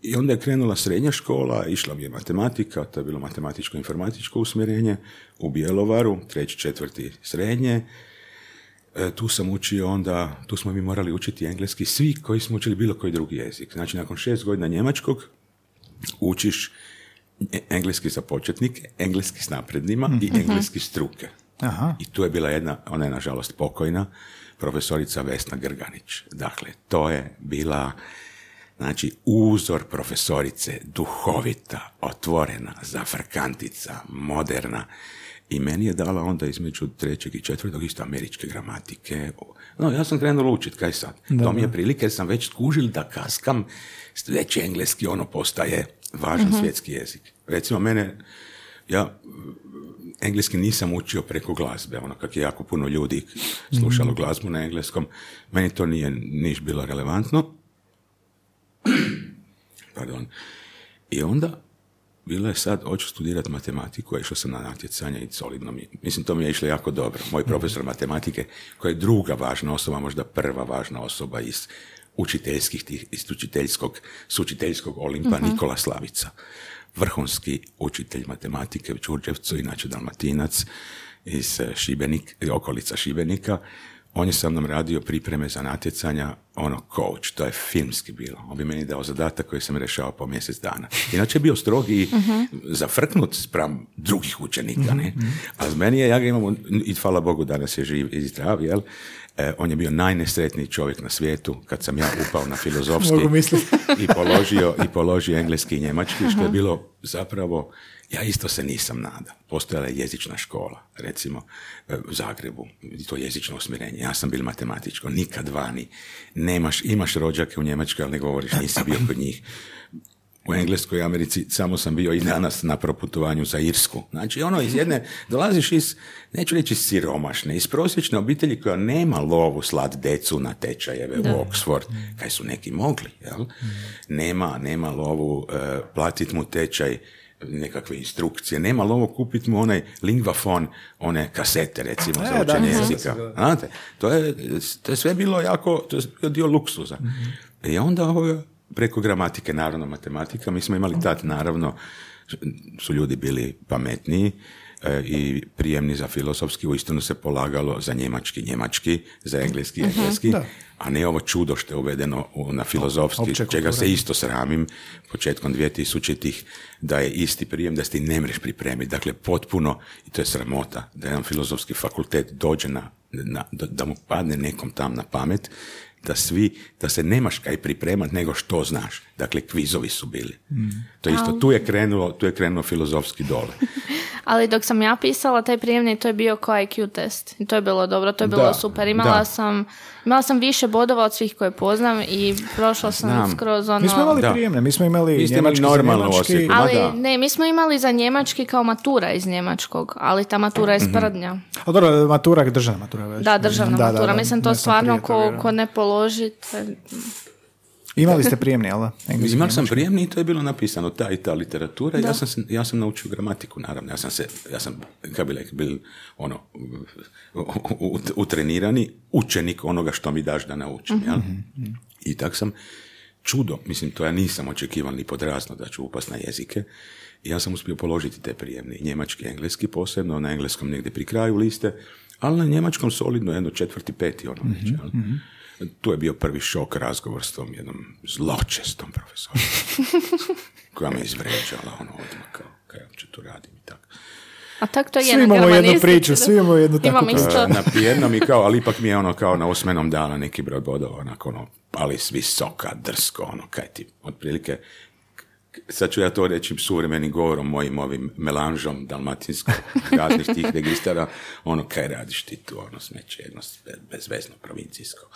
i onda je krenula srednja škola, išla mi je matematika, to je bilo matematičko-informatičko usmjerenje u Bjelovaru, treći, četvrti srednje. E, tu sam učio onda, tu smo mi morali učiti engleski, svi koji smo učili bilo koji drugi jezik. Znači, nakon šest godina njemačkog učiš e- engleski za početnike, engleski s naprednima i engleski struke. Aha. I tu je bila jedna, ona je nažalost pokojna, profesorica Vesna Grganić. Dakle, to je bila znači uzor profesorice, duhovita, otvorena, zafrkantica, moderna. I meni je dala onda između trećeg i četvrtog isto američke gramatike. No, ja sam krenuo učit, kaj sad? to mi je prilike, jer sam već skužil da kaskam, već engleski ono postaje važan svjetski jezik. Recimo, mene, ja engleski nisam učio preko glazbe, ono kak je jako puno ljudi slušalo glazbu na engleskom, meni to nije niš bilo relevantno. Pardon. I onda bilo je sad, hoću studirati matematiku, a išao sam na natjecanje i solidno mi, mislim, to mi je išlo jako dobro. Moj profesor matematike, koja je druga važna osoba, možda prva važna osoba iz učiteljskih, tih, iz učiteljskog, s učiteljskog Olimpa, Nikola Slavica. Vrhunski učitelj matematike u Čurđevcu, inače dalmatinac iz eh, Šibenik, okolica Šibenika on je sa mnom radio pripreme za natjecanja, ono, coach, to je filmski bilo. On bi meni dao zadatak koji sam rješavao po mjesec dana. Inače je bio strogi i zafrknut spram drugih učenika, ne? A meni je, ja ga imam, i hvala Bogu danas je živ i zdrav, jel? E, on je bio najnesretniji čovjek na svijetu kad sam ja upao na filozofski i položio, i položio engleski i njemački, što je bilo zapravo, ja isto se nisam nadao. Postojala je jezična škola, recimo e, u Zagrebu, to jezično usmjerenje. Ja sam bil matematičko, nikad vani. Nemaš, imaš rođake u Njemačkoj, ali ne govoriš, nisi bio kod njih. U Engleskoj Americi samo sam bio i danas na proputovanju za Irsku. Znači, ono, iz jedne, dolaziš iz, neću reći siromašne, iz prosječne obitelji koja nema lovu slat decu na tečajeve u Oxford, kaj su neki mogli, jel? Nema, nema lovu e, platit mu tečaj nekakve instrukcije, nema lovo kupiti mu onaj lingvafon, one kasete recimo za E, da, učenje mhm. jezika. Znate, to je, to je sve bilo jako, to je bio dio luksuza. I onda ovo, preko gramatike, naravno matematika, mi smo imali tad naravno, su ljudi bili pametniji, i prijemni za filozofski, uistinu se polagalo za njemački, njemački, za engleski, engleski, Da. a ne ovo čudo što je uvedeno na filozofski, čega kultura. se isto sramim početkom 2000-ih, da je isti prijem, da se ti ne mreš pripremiti. Dakle, potpuno, i to je sramota, da jedan filozofski fakultet dođe na, na- da, da mu padne nekom tam na pamet, da svi, da se nemaš kaj pripremat nego što znaš. Dakle, kvizovi su bili. To je isto, tu je krenulo, tu je krenulo filozofski dole. Ali dok sam ja pisala taj prijemni, to je bio kao IQ test. I to je bilo dobro, to je bilo Da, super. Imala da. sam, imala sam više bodova od svih koje poznam i prošla sam Znam. skroz ono... Mi smo imali Da. prijemne, mi smo imali njemački za normalnu njemački. Ali da. ne, mi smo imali za njemački kao matura iz njemačkog, ali ta matura Mhm. je sprdnja. A dobro, matura, državna matura već. Da, državna Da, da, matura. da, Mislim, to stvarno ko, ko ne položite. Imali ste prijemni, jel da? Imali sam prijemni i to je bilo napisano, ta i ta literatura. Ja sam, ja sam naučio gramatiku, naravno. Ja sam se, ja sam, kako bi rekao, bil ono, utrenirani učenik onoga što mi daš da naučim, jel? I tak sam čudo, mislim, to ja nisam očekivao ni podrazno da ću upast na jezike. I ja sam uspio položiti te prijemni, njemački, engleski posebno, na engleskom negdje pri kraju liste, ali na njemačkom solidno jedno četvrti, peti, ono već, jel? Tu je bio prvi šok razgovor s tom jednom zločestom profesorom koja me izvređala, ono, odmah kao, kaj uopće tu radim i tako. A tak to je Svi imamo jednu priču, svi imamo jednu takvu Imam priču. isto. E, na jednom i kao, ali ipak mi je ono kao na osmenom dala neki broj bodova, onako ono, ali s visoka, drsko, ono, kaj ti, otprilike, sad ću ja to reći suvremenim govorom, mojim ovim melanžom dalmatinskog, raznih tih registara, ono, kaj radiš ti tu, ono, smeće jedno be- bezvezno, provincijsko.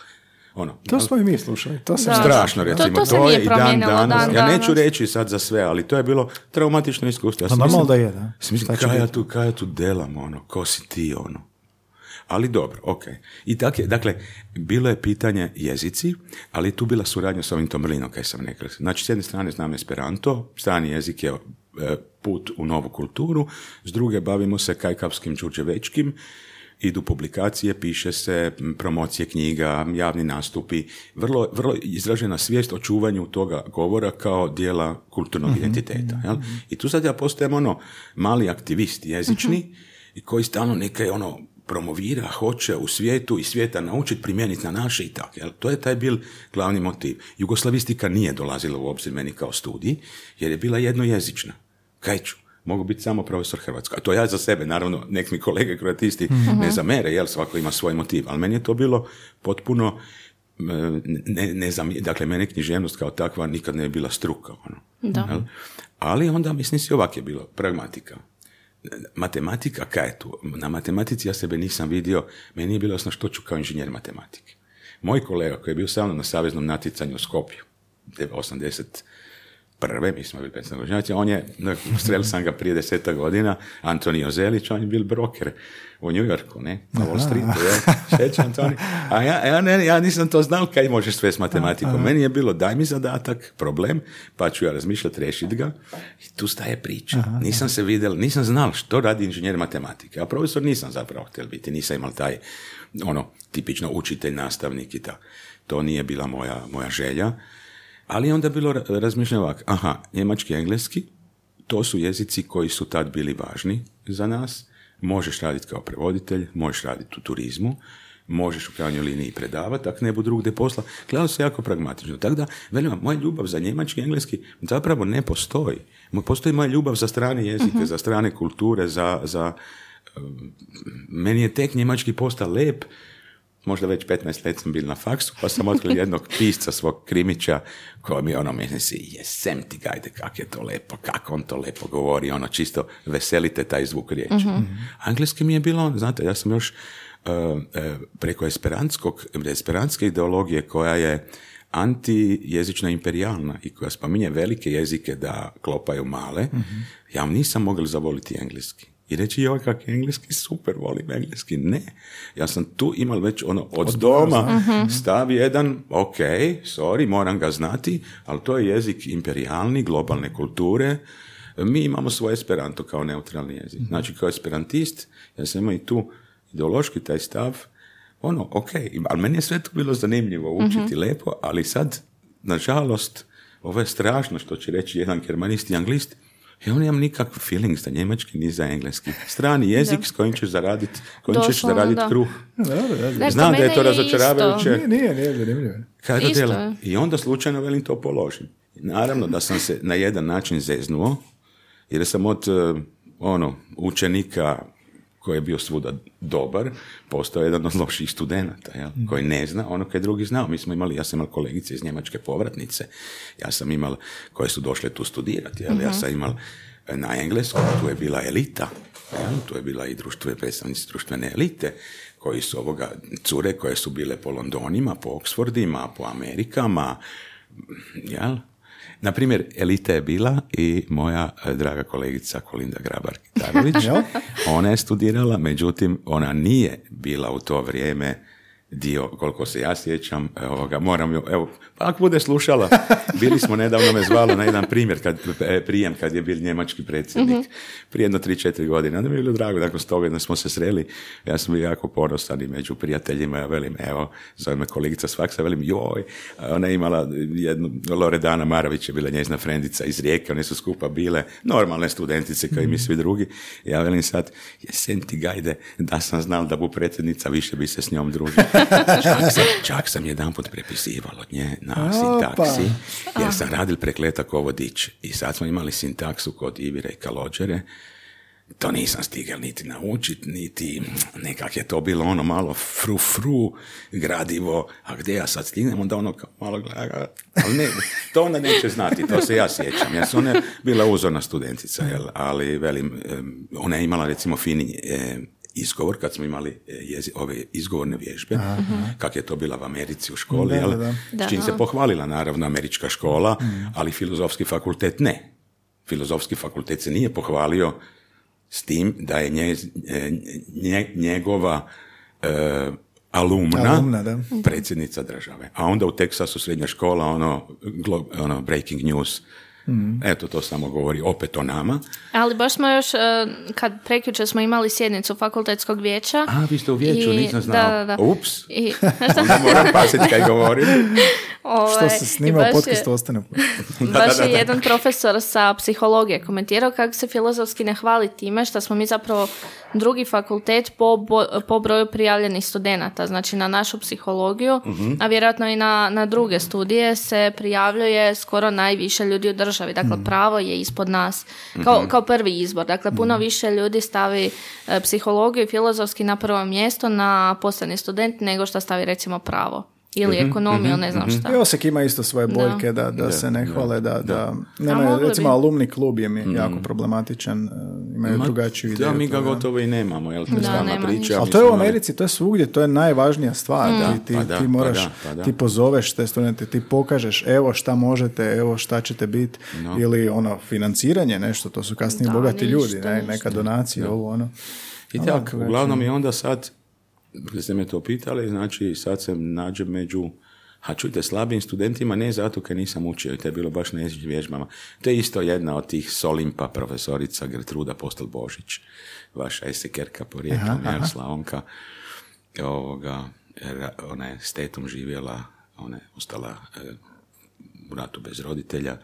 Ono, To smo i mi slušali. To sam Da. strašno, To- recimo, to se nije je i dan danas. dan ja neću reći sad za sve, ali to je bilo traumatično iskustvo. Ja normalno da je, da. Mislim, kaj ja tu, kaj ja tu delam, ono, ko si ti, ono. Ali dobro, ok. I tak je, dakle, bilo je pitanje jezici, ali je tu bila suradnja s ovim Tomlinom, kaj sam rekao. Znači, s jedne strane znam Esperanto, strani jezik je e, put u novu kulturu, s druge bavimo se kajkavskim čurđevečkim, idu publikacije, piše se promocije knjiga, javni nastupi, vrlo, vrlo izražena svijest o čuvanju toga govora kao dijela kulturnog identiteta. Jel? I tu sad ja postajem ono mali aktivist jezični i koji stalno neke ono promovira, hoće u svijetu i svijeta naučiti primijeniti na naše i tako. Jel? To je taj bil glavni motiv. Jugoslavistika nije dolazila u obzir meni kao studij, jer je bila jednojezična. Kaj ću? Mogu biti samo profesor Hrvatska. A to ja za sebe, naravno, nek mi kolege kroatisti ne zamere, jel svako ima svoj motiv. Ali meni je to bilo potpuno, ne, ne znam, dakle, mene književnost kao takva nikad ne je bila struka. Ono, Da. jel? Ali onda, mislim si, ovak je bilo, pragmatika. Matematika, kaj je tu? Na matematici ja sebe nisam vidio, meni je bilo jasno što ću kao inženjer matematike. Moj kolega koji je bio sa mnom na saveznom natjecanju u Skopju, 80 prve, mi smo bili 15 on je, sreli sam ga prije deseta godina, Antonio Zelić, on je bil broker u New Yorku, ne, na Wall Streetu, ja, to. A ja, ja, ne, ja nisam to znao kaj možeš sve s matematikom. Meni je bilo daj mi zadatak, problem, pa ću ja razmišljati, rešiti ga i tu staje priča. Nisam se vidjel, nisam znao što radi inženjer matematike, a profesor nisam zapravo htjel biti, nisam imao taj, ono, tipično učitelj, nastavnik i tako. To nije bila moja, moja želja. Ali je onda bilo razmišljeno ovako, aha, njemački, engleski, to su jezici koji su tad bili važni za nas, možeš raditi kao prevoditelj, možeš raditi u turizmu, možeš u krajnjoj liniji predavati, ako ne bu drugde posla. Gledalo se jako pragmatično. Tako da, velim moja ljubav za njemački i engleski zapravo ne postoji. Postoji moja ljubav za strane jezike, mhm. za strane kulture, za, za... Meni je tek njemački postao lep možda već 15 let sam bil na faksu, pa sam otkrio jednog pisca svog krimića koji mi ono meni si, jesem ti gajde, kak je to lepo, kako on to lepo govori, ono čisto veselite taj zvuk riječi. mm Angleski mi je bilo, znate, ja sam još uh, uh, preko esperantskog, esperantske ideologije koja je antijezično imperijalna i koja spominje velike jezike da klopaju male, mm ja nisam mogao zavoliti engleski i reći joj kak je engleski, super, volim engleski. Ne, ja sam tu imao već ono od, doma mhm. stav jedan, ok, sorry, moram ga znati, ali to je jezik imperialni, globalne kulture, mi imamo svoje esperanto kao neutralni jezik. Mhm. Znači, kao esperantist, ja sam imao i tu ideološki taj stav, ono, ok, ali meni je sve to bilo zanimljivo učiti mm lepo, ali sad, nažalost, ovo je strašno što će reći jedan germanist i anglist, ja nemam nikakav feeling za njemački ni za engleski. Strani jezik s kojim ćeš zaraditi kojim ćeš zaraditi kruh. Znam da je to razočaravajuće. Nije, nije, nije zanimljivo. I onda slučajno velim to položim. Naravno da sam se na jedan način zeznuo, jer sam od eh, ono, učenika koji je bio svuda dobar, postao jedan od loših studenata, jel? Mm. koji ne zna ono kaj drugi znao. Mi smo imali, ja sam imao kolegice iz Njemačke povratnice, ja sam imao koje su došle tu studirati, jel? ja mhm. sam imao e, na engleskom, tu je bila elita, jel? tu je bila i društve, predstavnici društvene elite, koji su ovoga, cure koje su bile po Londonima, po Oxfordima, po Amerikama, jel? Na primjer, Elita je bila i moja e, draga kolegica Kolinda Grabar-Kitarović. ona je studirala, međutim, ona nije bila u to vrijeme dio, koliko se ja sjećam, ovoga, moram evo, pa ako bude slušala, bili smo nedavno me zvalo na jedan primjer, kad, e, prijem kad je bil njemački predsjednik, mm-hmm. prije jedno tri, četiri godine, onda mi je bilo drago, nakon toga da smo se sreli, ja sam bio jako ponosan i među prijateljima, ja velim, evo, zove me kolegica Svaksa, velim, joj, ona je imala jednu, Loredana Maravić je bila njezina frendica iz Rijeke, one su skupa bile normalne studentice kao i mi svi drugi, ja velim sad, jesen ti gajde, da sam znal da bu predsjednica, više bi se s njom družio. Čak, sam, čak sam jedan put prepisival od nje na sintaksi, jer sam radil prekletak ovo dić. I sad smo imali sintaksu kod Ivire i Kalođere, to nisam stigel niti naučiti, niti nekak je to bilo ono malo fru fru gradivo, a gdje ja sad stignem, onda ono kao malo gleda, ali ne, to ona neće znati, to se ja sjećam, jer su ona bila uzorna studentica, jel, ali velim, ona je imala recimo fini izgovor, kad smo imali e, jezi, ove izgovorne vježbe, kak je to bila u Americi u školi, da, s čim se pohvalila naravno američka škola, mm. ali filozofski fakultet ne. Filozofski fakultet se nije pohvalio s tim da je nje, e, njegova e, alumna, predsjednica države. A onda u Teksasu srednja škola, ono, ono breaking news, Mm. Eto, to samo govori opet o nama. Ali baš smo još, e, kad prekjučer smo imali sjednicu fakultetskog vijeća. A, vi ste u vijeću, i, nisam znao. Da, da, da. Ups. I, Onda moram pasiti kaj govorim. Ovaj, Što se snima u podcastu ostane. baš je jedan profesor sa psihologije komentirao kako se filozofski ne hvali time što smo mi zapravo drugi fakultet po, po broju prijavljenih studenata. Znači na našu psihologiju, mhm. a vjerojatno i na, na druge studije se prijavljuje skoro najviše ljudi u državi. Dakle, mhm. pravo je ispod nas kao, mhm. kao prvi izbor. Dakle, puno više ljudi stavi e, psihologiju i filozofski na prvo mjesto na postani student nego što stavi recimo pravo. Ili ekonomiju, ne znam šta. I Osijek ima isto svoje boljke da, da, se ne hvale, da, da, nema, recimo bi. alumni klub je mi jako problematičan, e, imaju Ma, drugačiju Da, ideju. mi ga gotovo i nemamo, jel? To Da, stalna nema priča. Ali to je u Americi, to je svugdje, to je najvažnija stvar. Ti, ti, pa da, ti pa moraš, da, pa da. ti pozoveš te studente, ti pokažeš evo šta možete, evo šta ćete biti, ili ono, financiranje nešto, to su kasnije Da, bogati ništa, ljudi, ne, neka donacija, ovo ono. I tako, uglavnom i onda sad, kad ste me to pitali, znači sad se nađe među, a čujte, slabijim studentima, ne zato kad nisam učio, i to je bilo baš na jezičnim vježbama. To je isto jedna od tih Solimpa, profesorica Gertruda Postel Božić, vaša esekerka porijeklom, jer Slavonka, ovoga, ona je s tetom živjela, ona je ostala e, u ratu bez roditelja,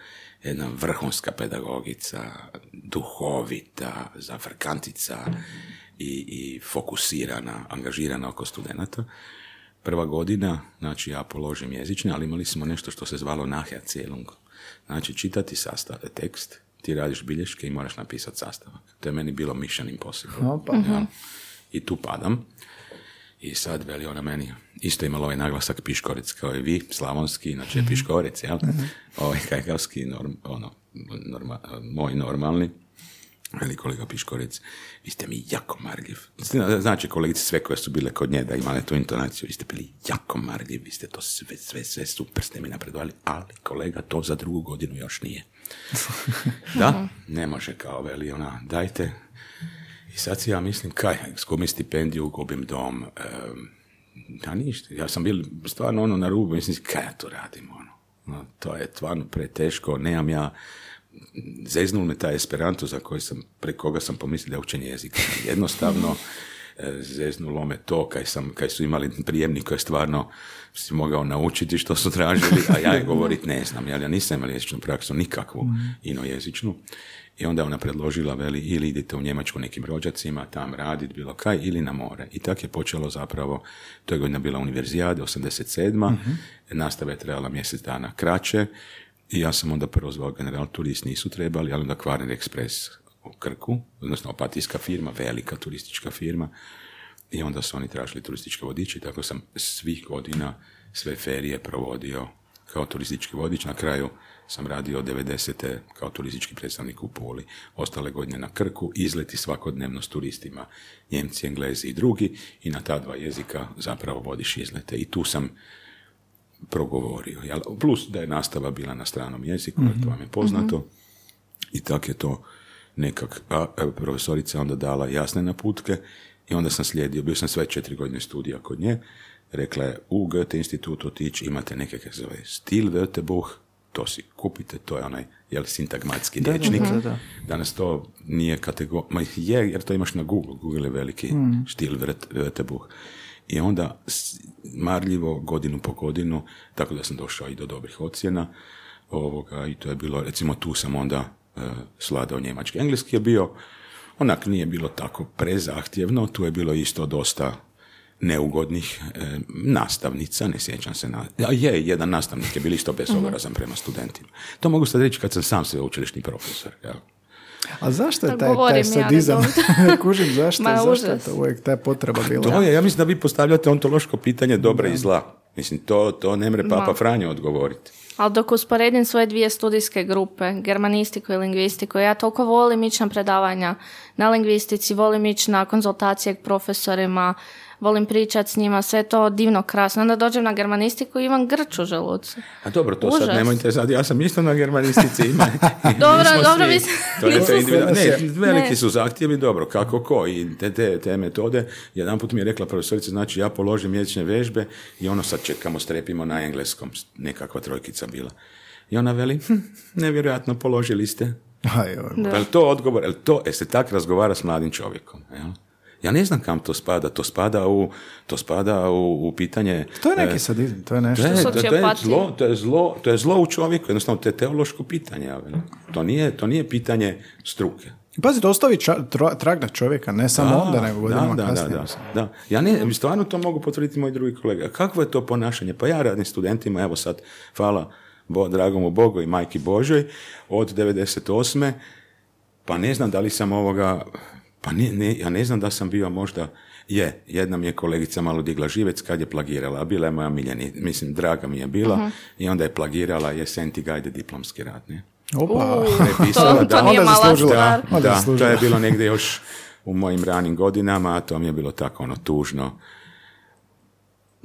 jedna vrhunska pedagogica, duhovita, zafrkantica i, i fokusirana, angažirana oko studenata. Prva godina, znači ja položim jezične, ali imali smo nešto što se zvalo Nachherzählung. Znači čitati sastav, tekst, ti radiš bilješke i moraš napisati sastavak. To je meni bilo mission impossible. Ja. I tu padam. I sad veli ona meni, isto imalo ovaj naglasak piškorec kao i vi, slavonski, znači je piškorec, jel? Ovaj kajkavski, norm, ono, norma, moj normalni. Veli kolega Piškorec, vi ste mi jako marljiv. Znači kolegice sve koje su bile kod nje da imale tu intonaciju, vi ste bili jako marljiv, vi ste to sve, sve, sve super ste mi napredovali, ali kolega to za drugu godinu još nije. da, ne može kao veli ona, dajte. I sad si ja mislim, kaj, skubim stipendiju, gubim dom, em, da ništa, ja sam bil stvarno ono na rubu, mislim, kaj ja to radim, ono. No, to je stvarno preteško, nemam ja, zeznul me taj Esperanto za koji sam, preko koga sam pomislio da je učenje jezika. Jednostavno, e, zeznulo me to kaj, sam, kaj su imali prijemnik koji je stvarno si mogao naučiti što su tražili, a ja je govorit ne znam, jer ja nisam imao jezičnu praksu, nikakvu inojezičnu. I onda je ona predložila, veli, ili idite u Njemačku nekim rođacima, tam radit, bilo kaj, ili na more. I tak je počelo zapravo, to je godina bila univerzijade, 87. Nastava je trebala mjesec dana kraće, i ja sam onda prvo zvao General Turist, nisu trebali, ali onda Kvarner Express u Krku, odnosno opatijska firma, velika turistička firma, i onda su oni tražili turističke vodiče, tako sam svih godina sve ferije provodio kao turistički vodič. Na kraju sam radio od 90. kao turistički predstavnik u Puli. Ostale godine na Krku, izleti svakodnevno s turistima, Njemci, Englezi i drugi, i na ta dva jezika zapravo vodiš izlete. I tu sam progovorio. Jel? Plus da je nastava bila na stranom jeziku, jer to vam je poznato. I tak je to nekak, a profesorica onda dala jasne naputke i onda sam slijedio, bio sam sve četiri godine studija kod nje, rekla je u Goethe institut otići, imate neke kako zove stil Wörterbuch, to si kupite, to je onaj jel, sintagmatski riječnik. da, da. Danas to nije kategorija, ma je, jer to imaš na Google, Google je veliki stil Wört- Wörterbuch. I onda marljivo godinu po godinu, tako da sam došao i do dobrih ocjena, ovoga, i to je bilo, recimo tu sam onda e, sladao njemački. Engleski je bio, onak nije bilo tako prezahtjevno, tu je bilo isto dosta neugodnih e, nastavnica, ne sjećam se na... A je, jedan nastavnik je bio isto bezoborazan prema studentima. To mogu sad reći kad sam sam sveučilišni profesor. Jel? A zašto je taj, taj ja sadizam? redovito. Kužim, zašto, Ma, zašto je to uvijek ta potreba bila? To je, ja mislim da vi postavljate ontološko pitanje dobra i zla. Mislim, to, to ne mre Papa Ma. Franjo odgovoriti. Ali dok usporedim svoje dvije studijske grupe, germanistiku i lingvistiku, ja toliko volim ići na predavanja na lingvistici, volim ići na konzultacije k profesorima, volim pričati s njima, sve to divno, krasno. Onda dođem na germanistiku i imam grč u želucu. A dobro, to sad Užas. nemojte sad, ja sam isto na germanistici ima. Dobro, dobro, ste- To je to. Ne, Ne. veliki su zahtjevi, dobro, kako ko i te, te, te metode. Jedan put mi je rekla profesorica, znači ja položim jezične vežbe i ono sad čekamo, strepimo na engleskom, nekakva trojkica bila. I ona veli, hm, nevjerojatno položili ste. Aj, je to odgovor, je to, je se tak razgovara s mladim čovjekom? Jel? Ja ne znam kam to spada, to spada u, to spada u, u pitanje... To je neki e, sadizam, to je nešto. to je, to, to je zlo, to je zlo, to je zlo u čovjeku, jednostavno to je teološko pitanje. To nije, to nije pitanje struke. Pazi, to ostavi trag na čovjeka, ne samo onda, nego godinama da, da, kasnije. da, da. Ja ne, stvarno to mogu potvrditi moji drugi kolega. Kakvo je to ponašanje? Pa ja radim studentima, evo sad, hvala Bo, dragomu Bogu i majki Božoj, od 98. Pa ne znam da li sam ovoga, pa ne, ne, ja ne znam da sam bio možda, Je, jedna mi je kolegica malo digla živec kad je plagirala, a bila je moja miljeni, mislim, draga mi je bila, Mhm. i onda je plagirala je Senti Gajde diplomski rad, ne? Opa. Prepisala, to, da. to nije Onda mala zaslužila. stvar. Onda Da, to je bilo negdje još u mojim ranim godinama, a to mi je bilo tako ono tužno.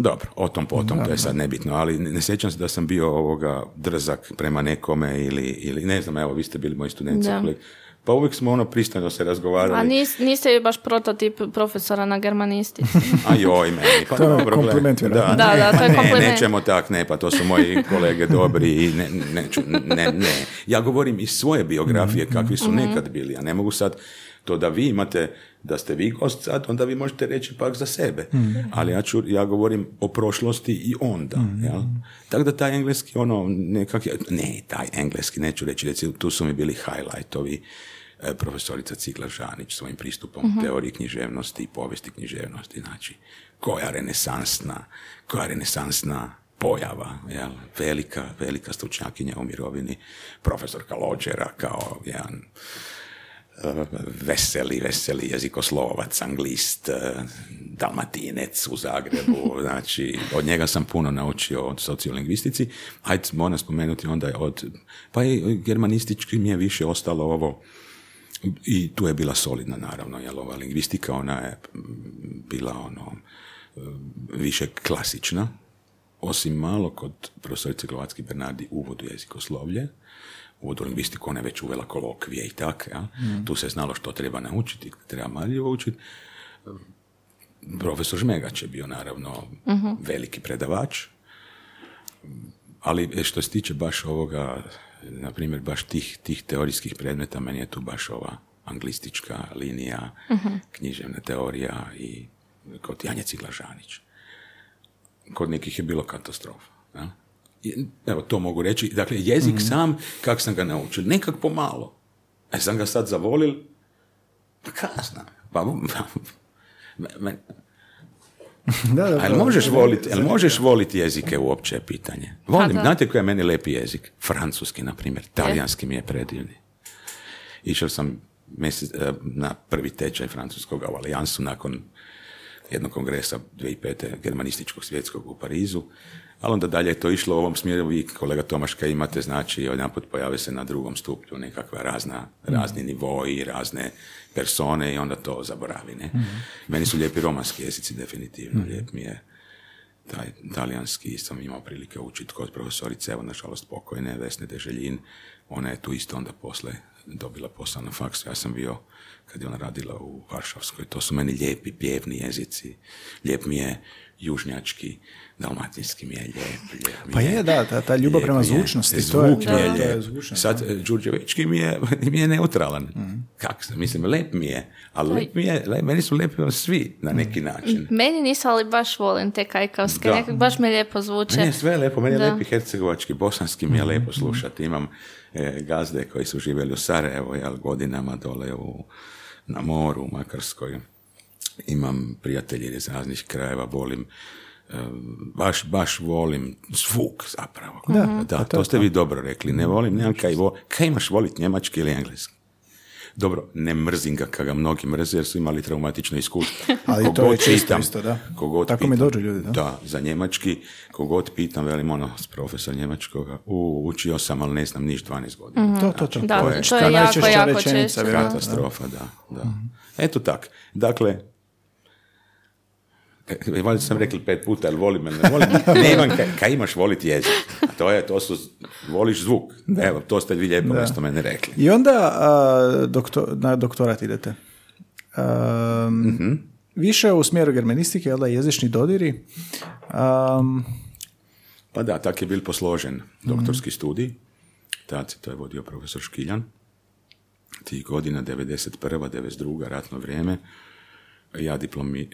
Dobro, o tom potom, to je sad nebitno, ali ne, ne sjećam se da sam bio ovoga drzak prema nekome ili, ili ne znam, evo, vi ste bili moji studenti, Da. ali- pa uvijek smo ono pristojno se razgovarali. A nis, niste baš prototip profesora na germanisti. A joj, meni, pa To je kompliment. Da, da, pa to je ne, kompliment. nećemo tak, ne, pa to su moji kolege dobri i ne, neću, ne, ne. Ja govorim iz svoje biografije kakvi su nekad bili, a ne mogu sad to da vi imate, da ste vi gost sad, onda vi možete reći pak za sebe. Ali ja, ću, ja govorim o prošlosti i onda. Jel? Tako da taj engleski, ono, nekak, je- ne, taj engleski, neću reći, recimo, tu su mi bili highlightovi, e, profesorica Cigla Žanić svojim pristupom teoriji književnosti i povijesti književnosti. Znači, koja renesansna, koja renesansna pojava, jel? velika, velika stručnjakinja u mirovini, profesor Kalođera kao jedan veseli, veseli jezikoslovac, anglist, e, dalmatinec u Zagrebu, znači od njega sam puno naučio od sociolingvistici, ajde moram spomenuti onda od, pa i germanistički mi je više ostalo ovo, i tu je bila solidna naravno, jel ova lingvistika, ona je bila ono e, više klasična, osim malo kod profesorice Glovacki Bernardi uvod u jezikoslovlje, uvod u lingvistiku, ona je već uvela kolokvije i tak, ja? tu se znalo što treba naučiti, treba marljivo učiti. Profesor Žmegać je bio naravno veliki predavač, ali e, što se tiče baš ovoga, na primjer, baš tih, tih teorijskih predmeta, meni je tu baš ova anglistička linija, književna teorija i kod Janje Ciglažanić. Kod nekih je bilo katastrofa. Ja? Evo, to mogu reći. Dakle, jezik sam, kak sam ga naučil, nekak pomalo. E, sam ga sad zavolil, pa kazna. Pa, me- me- Da, da, a jel da. možeš voliti, jel možeš voliti jezike uopće je pitanje. Volim, Pa da. znate koji je meni lepi jezik? Francuski, na primjer. Talijanski mi je predivni. Išao sam mjesec, e, na prvi tečaj francuskog u Alijansu nakon jednog kongresa 2005. germanističkog svjetskog u Parizu, ali onda dalje je to išlo u ovom smjeru, vi kolega Tomaška imate, znači odjedanput pojave se na drugom stupnju nekakva razna, razni nivoi, razne persone i onda to zaboravi, ne? Meni su lijepi romanski jezici, definitivno, lijep mi je taj talijanski sam imao prilike učiti kod profesorice, evo nažalost pokojne, Vesne Deželjin, ona je tu isto onda posle dobila posao na faksu, ja sam bio kad je ona radila u Varšavskoj, to su meni lijepi pjevni jezici, lijep mi je južnjački, dalmatinski mi je lijep, lijep mi Pa je, da, ta- ta ljubav prema mi je, zvučnosti, to je- zvuk mi je da, to je lijep. zvučnost, Sad, e, Đurđevički mi je, mi je neutralan. Kak se, mislim, lep mi je, ali lep mi je, lep- meni su lepi svi na neki način. Meni nisu, ali baš volim te kajkavske. Da. Nekak baš me lijepo zvuče. Meni je sve lepo, meni je Da. lepi hercegovački, bosanski mi je lepo slušati. Imam e, gazde koji su živjeli u Sarajevo, jel, godinama dole u, na moru, u Makarskoj. Imam prijatelje iz raznih krajeva, volim e, baš, baš volim zvuk zapravo. Da, pa to to ste vi dobro rekli. Ne volim, nemam kaj, vo, kaj imaš voliti njemački ili engleski? Dobro, ne mrzim ga kada ga mnogi mrze jer su imali traumatično iskustvo. Ali Kogod to je pitam- isto, da. kogod Tako mi pitam- dođu ljudi, da. Da, za njemački, kogod pitam, velim ono, s profesor njemačkoga, u, učio sam, ali ne znam niš 12 godina. To, to, to. Da, To je- to je jako, jako rečenica, često. Katastrofa, da. da. Eto tak. Dakle, valjda sam rekli pet puta, ali volim ili ne volim. Nemam kaj, kaj imaš voliti jezik. A to je, to su, voliš zvuk. Evo, to ste vi lijepo Da. mjesto mene rekli. I onda a, doktor, na doktorat idete. Um, Mhm. Više u smjeru germanistike, jel da, jezični dodiri. Um, Pa da, tak je bil posložen doktorski studij. Tad to je vodio profesor Škiljan. Tih godina 91. 92. ratno vrijeme. Ja diplomi, e,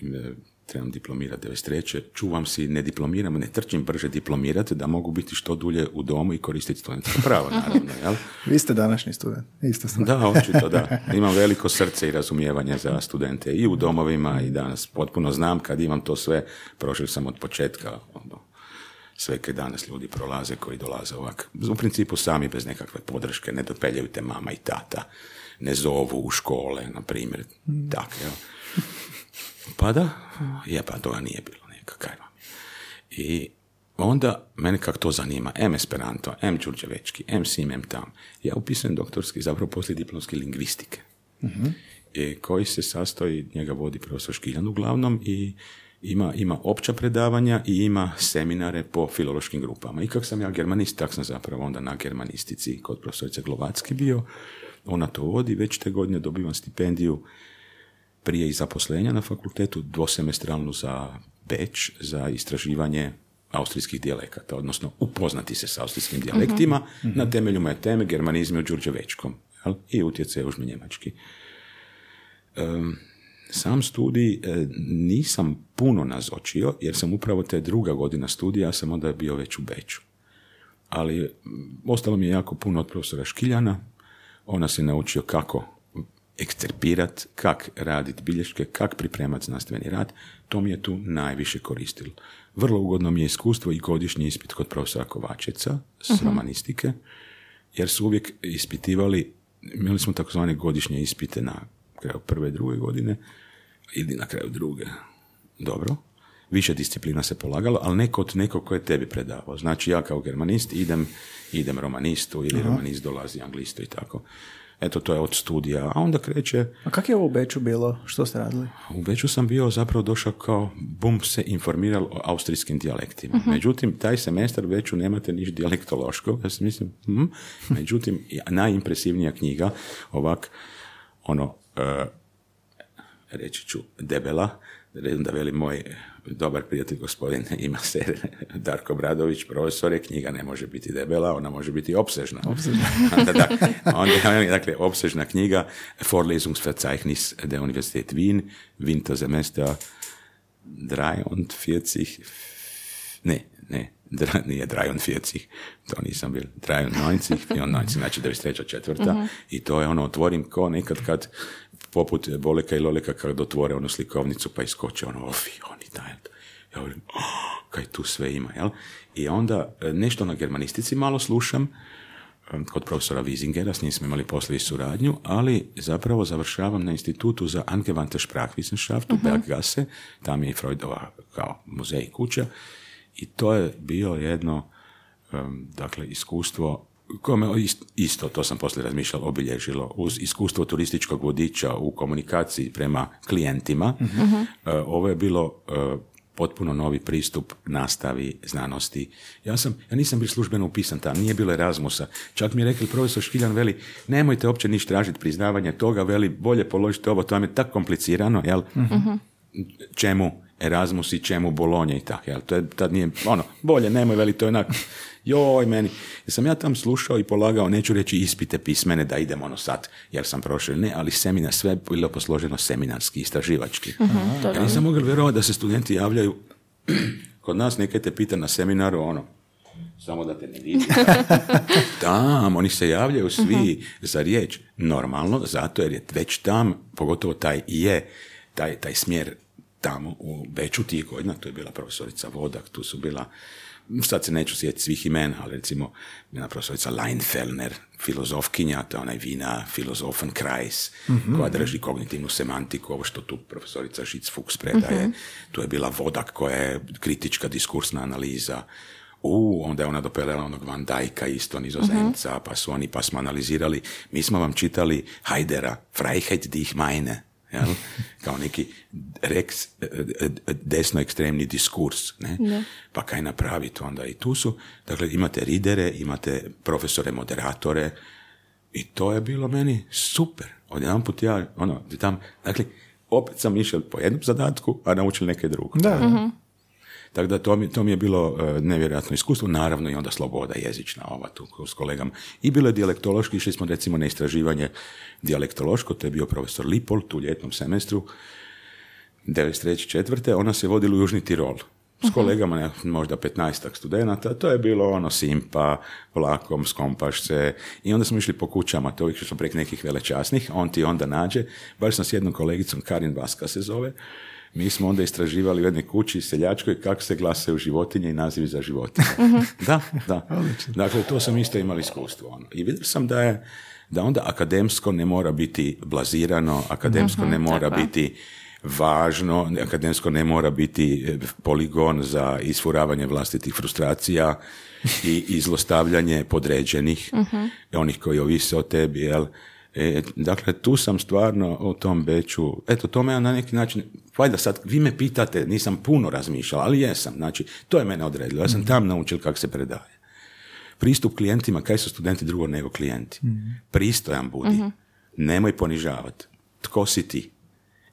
trebam diplomirati 93. Čuvam si, ne diplomiram, ne trčim brže diplomirati da mogu biti što dulje u domu i koristiti studentsko pravo, naravno. Jel? vi ste današnji student, isto sam. Da, očito da. Imam veliko srce i razumijevanje za studente i u domovima i danas potpuno znam kad imam to sve, prošao sam od početka, ono, sve kaj danas ljudi prolaze koji dolaze ovak. U principu sami bez nekakve podrške, ne dopeljaju te mama i tata, ne zovu u škole, na primjer, tak, jel? Pa da, je pa toga nije bilo nekakav. I onda mene kako to zanima, M Esperanto, M Đurđevečki, M sim, M tam. Ja upisujem doktorski, zapravo poslije diplomske lingvistike. I koji se sastoji, njega vodi profesor Škiljan uglavnom i ima, ima opća predavanja i ima seminare po filološkim grupama. I kako sam ja germanist, tak sam zapravo onda na germanistici kod profesorice Glovacki bio. Ona to vodi, već te godine dobivam stipendiju prije i zaposlenja na fakultetu, dvosemestralnu za Beč, za istraživanje austrijskih dijalekata, odnosno upoznati se s austrijskim dijalektima na temelju moje teme germanizmi u Đurđevečkom jel? i utjecaj užme njemački. Em, sam studij e, nisam puno nazočio, jer sam upravo te druga godina studija, ja sam onda bio već u Beču. Ali ostalo mi je jako puno od profesora Škiljana, ona se naučio kako eksterpirat, kak raditi bilješke, kak pripremati znanstveni rad, to mi je tu najviše koristilo. Vrlo ugodno mi je iskustvo i godišnji ispit kod profesora Kovačeca s romanistike, jer su uvijek ispitivali, imali smo takozvane godišnje ispite na kraju prve druge godine, ili na kraju druge. Dobro. Više disciplina se polagalo, ali neko od nekog ko je tebi predavao. Znači ja kao germanist idem, idem romanistu ili romanist dolazi anglistu i tako. Eto, to je od studija. A onda kreće, A kak je ovo u Beču bilo? Što ste radili? u Beču sam bio zapravo došao kao, bum, se informirao o austrijskim dijalektima. Međutim, taj semestar u Beču nemate niš dijalektološko. Ja sam mislim, hm. međutim, najimpresivnija knjiga, ovak, ono, e, reći ću, debela, da veli moj dobar prijatelj gospodin ima se Darko Bradović, profesor je, knjiga ne može biti debela, ona može biti opsežna. onda, da, onda, dakle, opsežna knjiga Vorlesungsverzeichnis der Universität Wien, Wintersemester 43, ne, ne, dra, nije 43, to nisam bil, 93, 94, znači 93. četvrta, i to je ono, otvorim ko nekad kad, poput Boleka i Loleka, kad otvore onu slikovnicu pa iskoče ono, ofi, oni taj, ja volim, oh, kaj tu sve ima, jel? I onda e, nešto na germanistici malo slušam, e, kod profesora Wiesingera, s njim smo imali poslije i suradnju, ali zapravo završavam na institutu za angewandte Sprachwissenschaft u Berggasse, tam je i Freudova kao muzej kuća, i to je bilo jedno, em, dakle, iskustvo koje me ist- isto, to sam poslije razmišljao, obilježilo uz iskustvo turističkog vodiča u komunikaciji prema klijentima. E, ovo je bilo e, potpuno novi pristup nastavi znanosti. Ja sam, ja nisam bio službeno upisan tamo, nije bilo Erasmusa. Čak mi je rekli profesor Škiljan, veli, nemojte uopće ništa tražiti priznavanje toga, veli, bolje položite ovo, to vam je tako komplicirano, jel? Čemu Erasmus i čemu Bolonja i tako, jel? To je, tad nije, ono, bolje, nemoj, veli, to je onako, joj, meni. Jer sam ja tam slušao i polagao, neću reći ispite pismene da idem ono sad, jer sam prošao, ne, ali seminar, sve je bilo posloženo seminarski, istraživački. Ja nisam mogao vjerovati da se studenti javljaju, kod nas neke te pita na seminaru, ono, samo da te ne vidi. tam, oni se javljaju svi za riječ. Normalno, zato jer je već tam, pogotovo taj je, taj, taj smjer tamo u Beču tih godina, tu je bila profesorica Vodak, tu su bila, sad se neću sjetiti svih imena, ali recimo jedna profesorica Leinfellner, filozofkinja, to je onaj vina Philosophenkreis, koja drži kognitivnu semantiku, ovo što tu profesorica Žic Fuchs predaje, tu je bila Vodak koja je kritička diskursna analiza, u, onda je ona dopeljala onog Van Dijka, isto nizozemca, pa su oni, pa smo analizirali, mi smo vam čitali Haidera, Freiheit die ich meine, jel? kao neki reks, desno ekstremni diskurs, ne? pa kaj napraviti onda i tu su, dakle imate ridere, imate profesore, moderatore i to je bilo meni super, odjedanput ja, ono, tam, dakle, opet sam išao po jednom zadatku, a naučili neke drugo. Da, Tako da to mi, to mi je bilo e, nevjerojatno iskustvo, naravno i onda sloboda jezična ova tu s kolegama. I bilo je dijalektološki, išli smo recimo na istraživanje dijalektološko, to je bio profesor Lipol tu u ljetnom semestru, 93. četvrte, ona se vodila u Južni Tirol. S kolegama, ne, možda 15 studenata, to je bilo ono simpa, vlakom, skompaš se i onda smo išli po kućama, to uvijek smo prek nekih velečasnih, on ti onda nađe, baš sam s jednom kolegicom, Karin Vaska se zove, mi smo onda istraživali u jednoj kući seljačkoj kako se glasaju životinje i nazivi za životinje. da, da. Dakle, to sam isto imali iskustvo. Ono. I vidio sam da je da onda akademsko ne mora biti blazirano, akademsko ne mora tako biti važno, akademsko ne mora biti e, poligon za isfuravanje vlastitih frustracija i izlostavljanje podređenih, onih koji ovise o tebi, jel? E, dakle, tu sam stvarno o tom Beću, eto, to me na neki način, valjda sad, vi me pitate, nisam puno razmišljala, ali jesam, znači, to je mene odredilo, ja sam tam naučil kako se predaje. Pristup klijentima, kaj su studenti drugo nego klijenti? Pristojan budi, nemoj ponižavati. Tko si ti?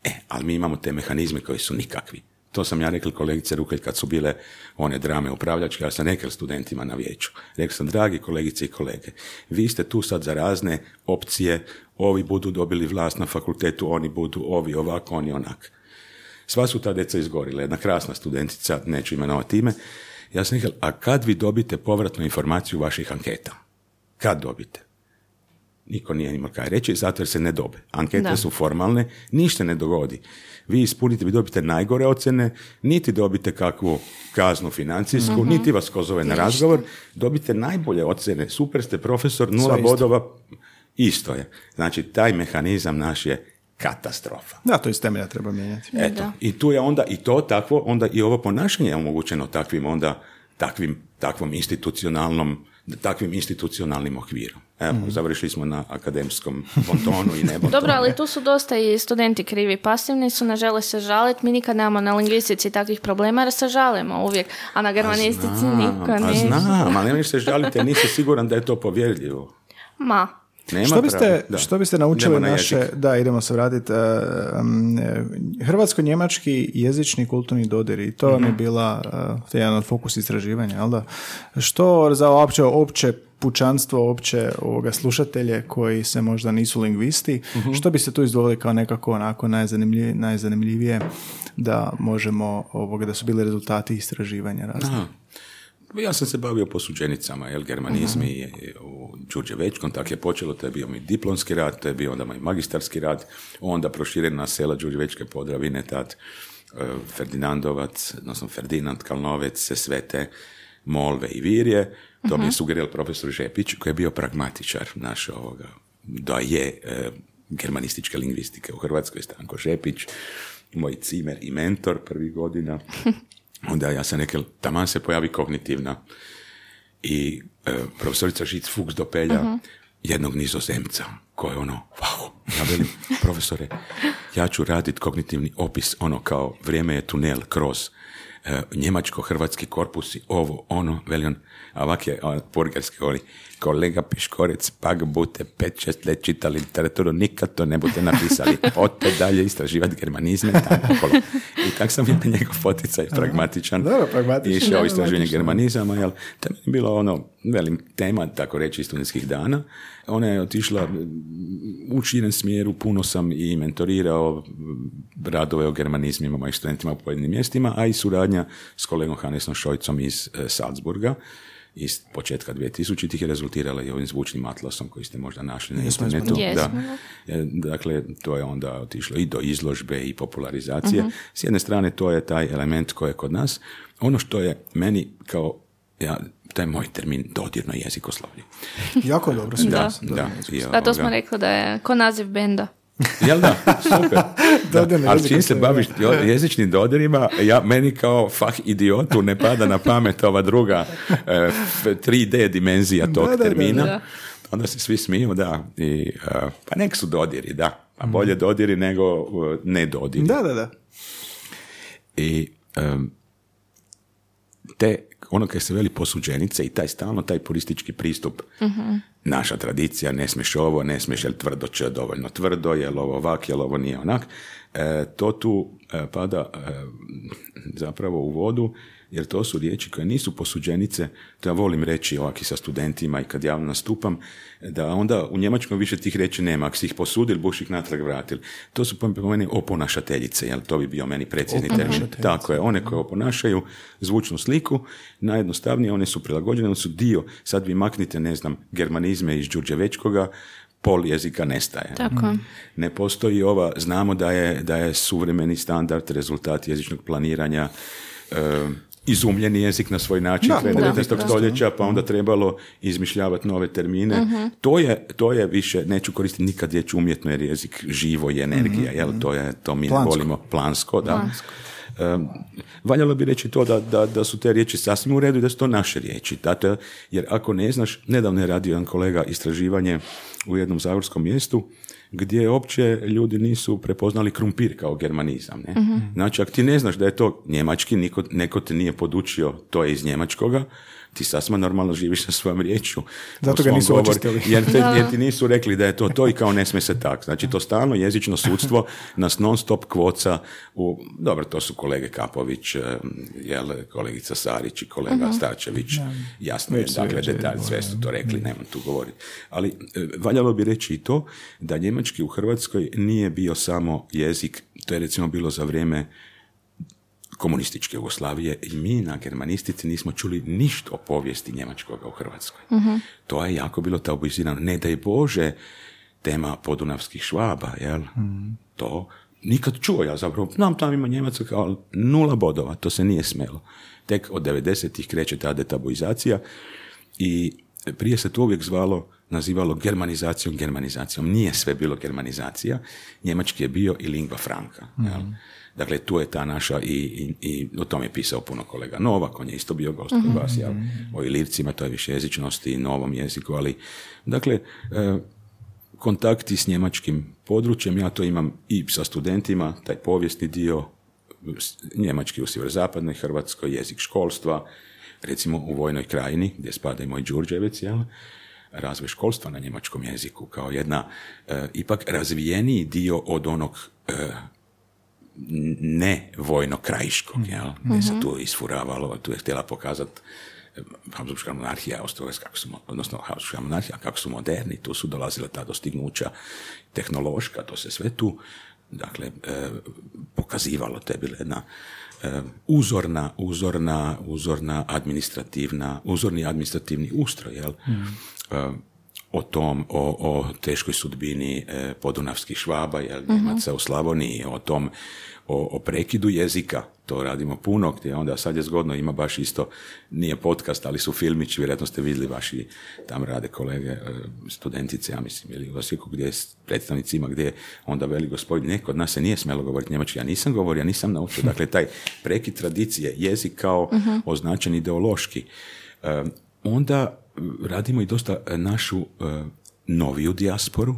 E, ali mi imamo te mehanizme koji su nikakvi. To sam ja rekli kolegice Rukelj kad su bile one drame upravljačke, ja sam rekao studentima na vijeću. Rekao sam, dragi kolegice i kolege, vi ste tu sad za razne opcije, ovi budu dobili vlast na fakultetu, oni budu ovi ovako, oni onak. Sva su ta deca izgorila, jedna krasna studentica, neću imenovati ime. Ja sam rekao, a kad vi dobite povratnu informaciju vaših anketa? Kad dobite? Niko nije imao kaj reći, zato jer se ne dobe. Ankete Da. su formalne, ništa ne dogodi. Vi ispunite, vi dobite najgore ocjene, niti dobite kakvu kaznu financijsku, niti vas ko zove na razgovor, dobite najbolje ocjene, super ste profesor, nula Sve isto. bodova, isto je. Znači, taj mehanizam naš je katastrofa. Da, to iz temelja treba mijenjati. Eto, Da. i tu je onda i to takvo, onda i ovo ponašanje je omogućeno takvim onda, takvim, takvom institucionalnom, takvim institucionalnim okvirom. Evo, završili smo na akademskom bontonu i nebo. Dobro, ali tu su dosta i studenti krivi. Pasivni su, ne žele se žaliti. Mi nikad nemamo na lingvistici takvih problema jer se žalimo uvijek. A na germanistici niko A ne. znam, ali nemaš se žaliti, jer nisi siguran da je to povjerljivo. Ma, Nema Što biste, da. što biste naučili na naše, jezik. da idemo se vratiti, e, um, e, hrvatsko-njemački jezični kulturni dodiri, to vam je Mhm. bila uh, jedan od fokus istraživanja, jel da? Što za opće, opće pučanstvo, opće ovoga slušatelje koji se možda nisu lingvisti, Mhm. što biste tu izdvojili kao nekako onako najzanimljivije, najzanimljivije da možemo, ovoga, da su bili rezultati istraživanja? Aha. Ja sam se bavio posuđenicama, jel, germanizmi je u Đurđevečkom, tako je počelo, to je bio mi diplomski rad, to je bio onda moj magistarski rad, onda proširen na sela Đurđevečke podravine, tad e, Ferdinandovac, odnosno Ferdinand Kalnovec, se svete Molve i Virje, to mi je sugerirao profesor Žepić, koji je bio pragmatičar naš ovoga, da je e, germanističke lingvistike u Hrvatskoj, Stanko Žepić, moj cimer i mentor prvih godina. Onda ja sam rekao, taman se pojavi kognitivna. I e, profesorica Žic Fuchs dopelja jednog nizozemca koji je ono, wow, ja velim, profesore, ja ću raditi kognitivni opis, ono kao vrijeme je tunel kroz njemačko-hrvatski korpusi, ovo, ono, veli on, a ovak je on, burgerski govori, kolega Piškorec, pak bute pet, šest let čitali literaturu, nikad to ne bute napisali, ote dalje istraživati germanizme, tako. I tak sam ja njegov poticaj pragmatičan. Dobro, pragmatičan. Išao istraživanje germanizama, jel, to je bilo ono, velim, tema, tako reći, studentskih dana. Ona je otišla u širen smjeru, puno sam i mentorirao radove o germanizmima mojih studentima u pojedinim mjestima, a i suradnja s kolegom Hannesom Šojcom iz e, Salzburga iz početka 2000-ih je rezultirala i ovim zvučnim atlasom koji ste možda našli na Jesmo, internetu. jesmo. Da. E, Dakle, to je onda otišlo i do izložbe i popularizacije. S jedne strane, to je taj element koji je kod nas. Ono što je meni kao, ja, taj moj termin dodirno jezikoslovlje. Jako dobro se Da. Da, i da to smo rekli da je ko naziv benda. Jel da? Super. Dodirno Ali čim se baviš jezičnim dodirima, ja, meni kao fah idiotu ne pada na pamet ova druga eh, f- 3D dimenzija tog Da, da, da, termina. da. Onda se svi smiju, da. I, eh, pa nek su dodiri, da. Mhm. A bolje dodiri nego eh, ne dodiri. Da, da, da. I em, te, ono kaj se veli posuđenice i taj stalno, taj puristički pristup, naša tradicija, ne smiješ ovo, ne smiješ, jel tvrdo će dovoljno tvrdo, jel ovo ovak, jel ovo nije onak, e, to tu e, pada e, zapravo u vodu, jer to su riječi koje nisu posuđenice, to ja volim reći ovak i sa studentima i kad javno nastupam, da onda u Njemačkom više tih riječi nema, ako si ih posudil, buš ih natrag vratil. To su po meni oponašateljice, jel to bi bio meni precizni termin. Tako je, one koje oponašaju zvučnu sliku, najjednostavnije, one su prilagođene, one su dio, sad vi maknite, ne znam, germanizme iz Đurđevečkoga, pol jezika nestaje. Tako. Ne postoji ova, znamo da je, da je suvremeni standard rezultat jezičnog planiranja, e, izumljeni jezik na svoj način Da, krajem da, 19. da. stoljeća, pa onda trebalo izmišljavati nove termine. Mhm. To, je, to je više, neću koristiti nikad riječ umjetno jer jezik živo je energija, jel? To, je, to mi ne Plansko. volimo plansko, da. Um, valjalo bi reći to da, da, da su te riječi sasvim u redu i da su to naše riječi. Zato, jer ako ne znaš, nedavno je radio jedan kolega istraživanje u jednom zagorskom mjestu gdje opće ljudi nisu prepoznali krumpir kao germanizam. Ne? Znači, ako ti ne znaš da je to njemački, niko, neko te nije podučio, to je iz njemačkoga, ti sasvim normalno živiš sa svojom riječju. Zato ga nisu očistili. Jer, te, jer ti nisu rekli da je to to i kao ne smije se tak. Znači, to stalno jezično sudstvo nas non stop kvoca u, dobro, to su kolege Kapović, eh, jel, kolegica Sarić i kolega Starčević, jasno je, Već su dakle, detalj, sve su to rekli, nemam tu govoriti. Ali eh, valjalo bi reći i to da njemački u Hrvatskoj nije bio samo jezik, to je recimo bilo za vrijeme komunističke Jugoslavije i mi na germanistici nismo čuli ništa o povijesti njemačkoga u Hrvatskoj. To je jako bilo tabuizirano. Ne daj Bože tema podunavskih švaba, jel? To nikad čuo ja zapravo. Znam, tamo ima Njemaca kao nula bodova, to se nije smelo. Tek od 90-ih kreće ta detabuizacija i prije se to uvijek zvalo, nazivalo germanizacijom, germanizacijom. Nije sve bilo germanizacija. Njemački je bio i lingva franca. Jel? Dakle, tu je ta naša i, i, i o tome je pisao puno kolega Novak, on je isto bio gost kod vas, jel? o ilircima, to je više jezičnosti i novom jeziku, ali dakle, e, kontakti s njemačkim područjem, ja to imam i sa studentima, taj povijesni dio, njemački u sjeverozapadnoj Hrvatskoj, jezik školstva, recimo u Vojnoj krajini, gdje spada i moj Đurđevec, jel? razvoj školstva na njemačkom jeziku kao jedna e, ipak razvijeniji dio od onog e, ne vojno krajiškog, jel? Gdje se tu isfuravalo, tu je htjela pokazati Habsburgska monarhija, Austro-Ugarska, kako su, odnosno Habsburgska monarhija, kako su moderni, tu su dolazila ta dostignuća tehnološka, to se sve tu dakle, e, pokazivalo, to je bila jedna e, uzorna, uzorna, uzorna administrativna, uzorni administrativni ustroj, jel? E, o tom, o, o teškoj sudbini e, podunavskih švaba, jel, Njemaca u Slavoniji, o tom, o, o prekidu jezika, to radimo puno, gdje onda sad je zgodno, ima baš isto, nije podcast, ali su filmići, vjerojatno ste vidjeli vaši, tam rade kolege, e, studentice, ja mislim, ili u Osijeku, gdje je predstavnicima, gdje onda veli gospodin, neko od nas se nije smjelo govoriti njemački, ja nisam govorio, ja nisam naučio, dakle, taj prekid tradicije, jezik kao označen ideološki, E, onda radimo i dosta e, našu e, noviju dijasporu,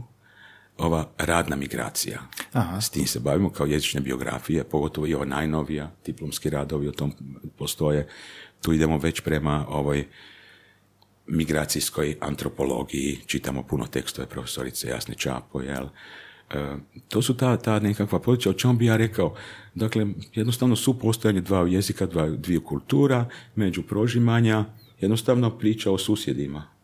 ova radna migracija. Aha. S tim se bavimo kao jezične biografije, pogotovo i ova najnovija, diplomski radovi o tom postoje. Tu idemo već prema ovoj migracijskoj antropologiji, čitamo puno tekstove profesorice Jasne Čapo, jel? E, to su ta, ta nekakva područja, o čemu bi ja rekao, dakle, jednostavno su postojanje dva jezika, dva, dviju kultura, među prožimanja, jednostavno priča o susjedima.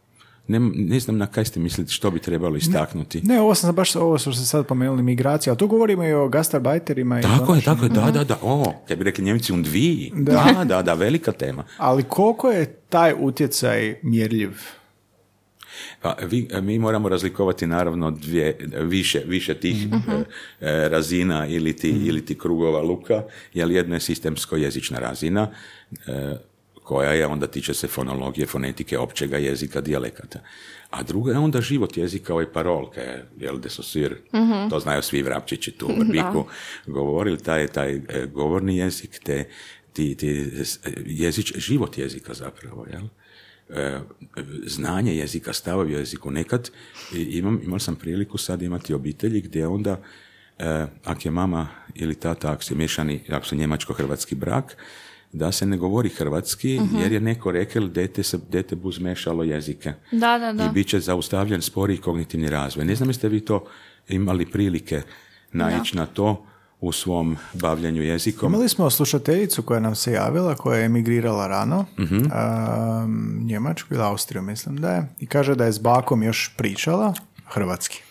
Ne, ne znam na kaj ste mislili što bi trebalo istaknuti. Ne, ovo sam baš ovo što ste sad pomenuli, migracija, ali tu govorimo i o gastarbajterima. i Tako je, tako je, da, da, da, o, ja bi rekli njemci un dviji. Da. Da, da, da, velika tema. Ali koliko je taj utjecaj mjerljiv? Pa, vi, mi moramo razlikovati naravno dvije, više, više tih e, e, razina ili ti, ili ti krugova luka, jer jedno je sistemsko jezična razina, e, koja je onda tiče se fonologije, fonetike, općega jezika, dijalekata. A druga je onda život jezika, ovaj parolke, jel, de sosir, to znaju svi vrapčići tu u Vrbiku, govorili, taj, taj e, govorni jezik, te ti, ti s- jezič, život jezika zapravo, jel? e, znanje jezika, stavovi o jeziku. Nekad imam, imao sam priliku sad imati obitelji gdje onda, e, ako je mama ili tata, ako su miješani, ako su njemačko-hrvatski brak, da se ne govori hrvatski, jer je neko rekel dete, se, dete bu zmešalo jezike. Da, da, da. I bit će zaustavljen spori kognitivni razvoj. Ne znam jeste vi to imali prilike naići na to u svom bavljanju jezikom. Imali smo slušateljicu koja nam se javila, koja je emigrirala rano, Mhm. um, Njemačku ili Austriju mislim da je, i kaže da je s bakom još pričala hrvatski.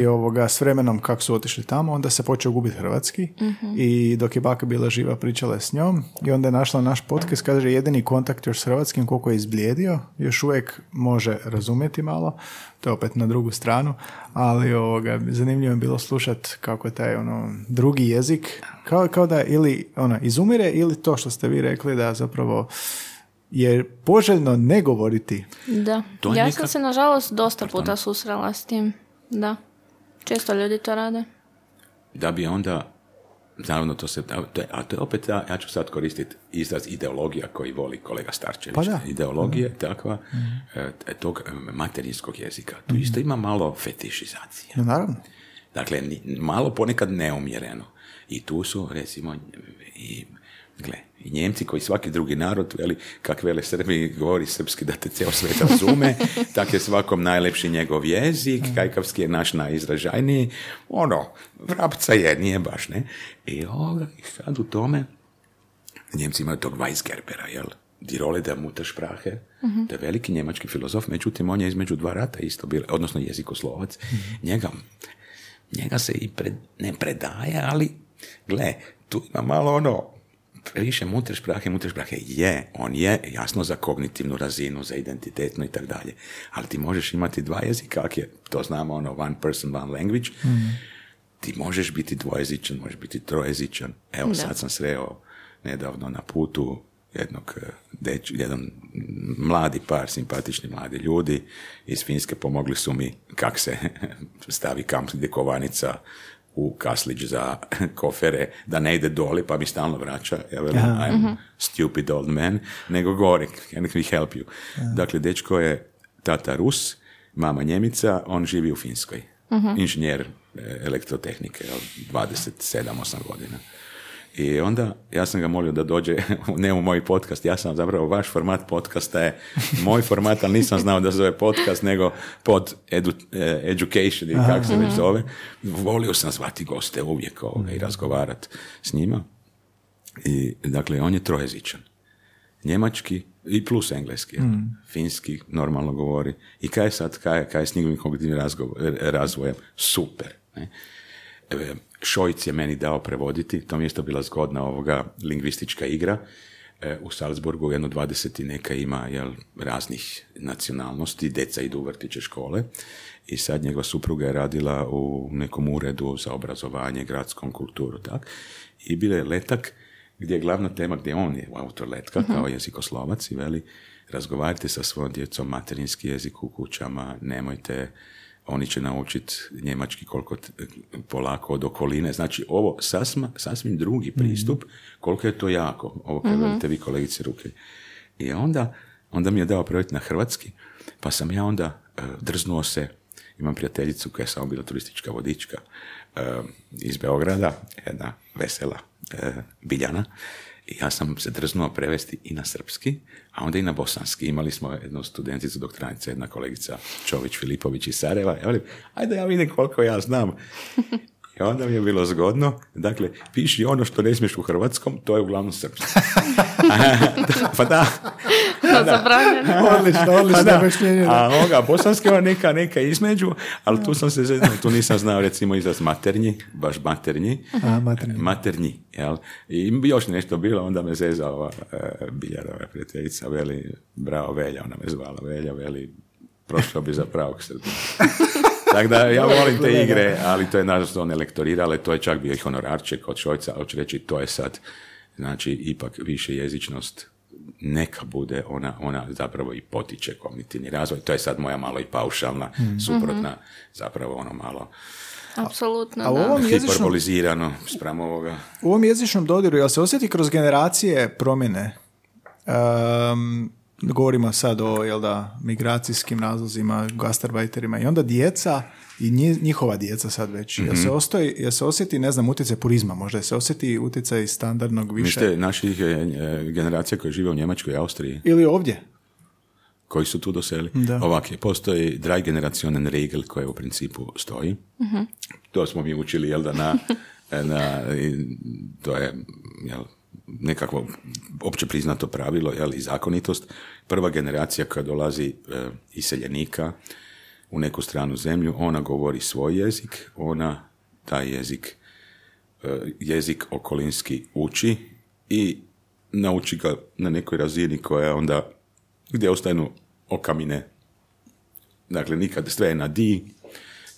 I ovoga, s vremenom kako su otišli tamo, onda se počeo gubiti hrvatski i dok je baka bila živa pričala je s njom i onda je našla naš podcast, kaže jedini kontakt još s hrvatskim koliko je izblijedio, još uvijek može razumjeti malo, to je opet na drugu stranu, ali ovoga, zanimljivo je bilo slušat kako je taj ono, drugi jezik, kao, kao da ili ona, izumire ili to što ste vi rekli da zapravo je poželjno ne govoriti. Da. Ja neka- sam se nažalost dosta puta susrela s tim. Da. Često ljudi to rade. da bi onda Naravno, to se, a to je, a to je opet, ja, ja ću sad koristiti izraz ideologija koji voli kolega Starčević. Pa da. Ideologija takva e, tog materinskog jezika. Tu isto ima malo fetišizacije. No, naravno. Dakle, ni- malo ponekad neumjereno. I tu su, recimo, i, gle, i Njemci koji svaki drugi narod, veli, kak vele Srbi govori srpski da te cijel svet razume, tak je svakom najlepši njegov jezik, kajkavski je naš najizražajniji, ono, vrapca je, nije baš, ne? I ovoga, i sad u tome, Njemci imaju tog Weisgerbera, jel? Die Rolle der Muttersprache, to je veliki njemački filozof, međutim on je između dva rata isto bio, odnosno jezikoslovac. Njega, njega se i pred, ne predaje, ali gle, tu ima malo ono, previše Muttersprache, Muttersprache je, on je jasno za kognitivnu razinu, za identitetno i tako dalje, ali ti možeš imati dva jezika, kak je, to znamo ono, one person, one language, ti možeš biti dvojezičan, možeš biti trojezičan. Evo, Da. sad sam sreo nedavno na putu jednog eh, deć, jedan mladi par, simpatični mladi ljudi. Iz Finske pomogli su mi kak se stavi kamp kovanica u kaslić za kofere, da ne ide doli, pa mi stalno vraća, ja velim, I'm stupid old man, nego gori, can we help you? Dakle, dečko je tata Rus, mama Njemica, on živi u Finskoj. Inženjer e, elektrotehnike, jel, 27-8 godina. I onda ja sam ga molio da dođe, ne u moj podcast, ja sam zapravo, vaš format podcasta je moj format, ali nisam znao da se zove podcast, nego pod edu, eh, education ili kako se već zove. Volio sam zvati goste uvijek ovoga i razgovarati s njima. I, dakle, on je trojezičan. Njemački i plus engleski. jel? Finski normalno govori. I kaj je sad, kaj, je- kaj je s njegovim kognitivnim razgo- razvojem? Super. Ne? E, Šojc je meni dao prevoditi, to mi je isto bila zgodna ovoga lingvistička igra. E, u Salzburgu jedno 20 i neka ima jel, raznih nacionalnosti, deca idu u vrtiće škole i sad njegova supruga je radila u nekom uredu za obrazovanje, gradskom kulturu, tak. I bio je letak gdje je glavna tema, gdje on je autor letka kao jezikoslovac i veli razgovarajte sa svojom djecom materinski jezik u kućama, nemojte oni će naučiti njemački koliko t- polako od okoline. Znači, ovo sasma, sasvim drugi pristup, koliko je to jako, ovo kad velite vi kolegice ruke. I onda, onda mi je dao projekt na hrvatski, pa sam ja onda e, drznuo se, imam prijateljicu koja je samo bila turistička vodička e, iz Beograda, jedna vesela e, Biljana, i ja sam se drznuo prevesti i na srpski, a onda i na bosanski. Imali smo jednu studenticu, doktoranicu, jedna kolegica Čović Filipović iz Sarajeva. Ja velim, ajde ja vidim koliko ja znam. I onda mi je bilo zgodno. Dakle, piši ono što ne smiješ u hrvatskom, to je uglavnom srpski. pa da. Zabranjeno. Odlično, odlično Pa da. objašnjenje, da. A ovoga, bosanski je neka, neka između, ali tu sam se zeznao, tu nisam znao recimo izraz maternji, baš maternji. A, maternji. Maternji, jel? I još nešto bilo, onda me zezala ova e, Biljarova prijateljica, veli, bravo Velja, ona me zvala Velja, veli, prošao bi za pravog Srbina. Tako da ja volim te igre, ali to je nažalost one lektorirale, to je čak bio i honorarček od Šojca, ali ću reći to je sad, znači ipak više jezičnost neka bude, ona, ona zapravo i potiče kognitivni razvoj. To je sad moja malo i paušalna, suprotna, zapravo ono malo Apsolutno, A u da. ovom jezičnom, hiperbolizirano spram ovoga. u ovom jezičnom dodiru, jel se osjeti kroz generacije promjene? Um, govorimo sad o jel da, migracijskim razlozima, gastarbajterima i onda djeca i nji- njihova djeca sad već. Jel, se ostoji, jel se osjeti, ne znam, utjecaj purizma možda? Jel se osjeti utjecaj standardnog više? Mislite, naših e, e, generacija koje žive u Njemačkoj i Austriji, Ili ovdje? koji su tu doseli. Da. Ovak je, postoji drei generationen regel koja u principu stoji. To smo mi učili, jel da, na, na i to je, jel, nekakvo opće priznato pravilo, jel, i zakonitost. Prva generacija koja dolazi e, iseljenika, u neku stranu zemlju, ona govori svoj jezik, ona taj jezik, e, jezik okolinski uči i nauči ga na nekoj razini koja onda, gdje ostanu okamine. Dakle, nikad sve je na di,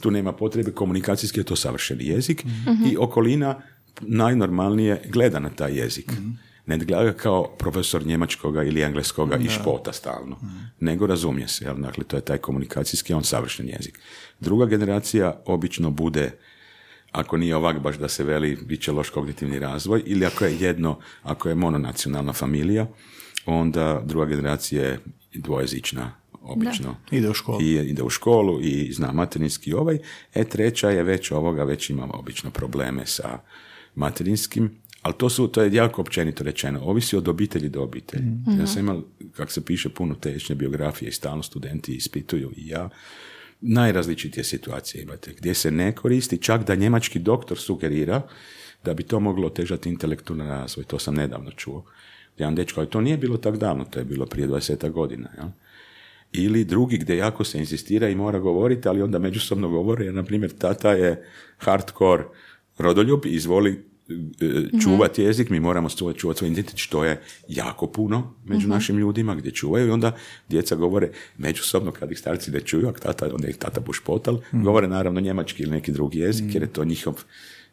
tu nema potrebe, komunikacijski je to savršeni jezik i okolina najnormalnije gleda na taj jezik. Ne gleda ga kao profesor njemačkoga ili engleskoga i špota stalno, nego razumije se. Jel? Dakle, to je taj komunikacijski, on savršen jezik. Druga generacija obično bude ako nije ovak baš da se veli, bit će loš kognitivni razvoj, ili ako je jedno, ako je mononacionalna familija, onda druga generacija je dvojezična, obično. Ide u školu. I ide u školu i zna materinski ovaj. E treća je već ovoga, već ima obično probleme sa materinskim, ali to su, to je jako općenito rečeno, ovisi od obitelji do obitelji. Ja sam imao, kako se piše, puno tečne biografije i stalno studenti ispituju i ja, najrazličitije situacije imate, gdje se ne koristi, čak da njemački doktor sugerira da bi to moglo otežati intelektualni razvoj, to sam nedavno čuo. Jedan dečko, ali to nije bilo tak davno, to je bilo prije 20 godina. Jel? Ili drugi gdje jako se insistira i mora govoriti, ali onda međusobno govore, jer na primjer tata je hardcore rodoljub, izvoli čuvati jezik, mi moramo čuvati, čuvati svoj identitet, što je jako puno među našim ljudima gdje čuvaju i onda djeca govore međusobno kad ih starci ne čuju, a tata, onda ih tata bušpotal, govore naravno njemački ili neki drugi jezik, jer je to njihov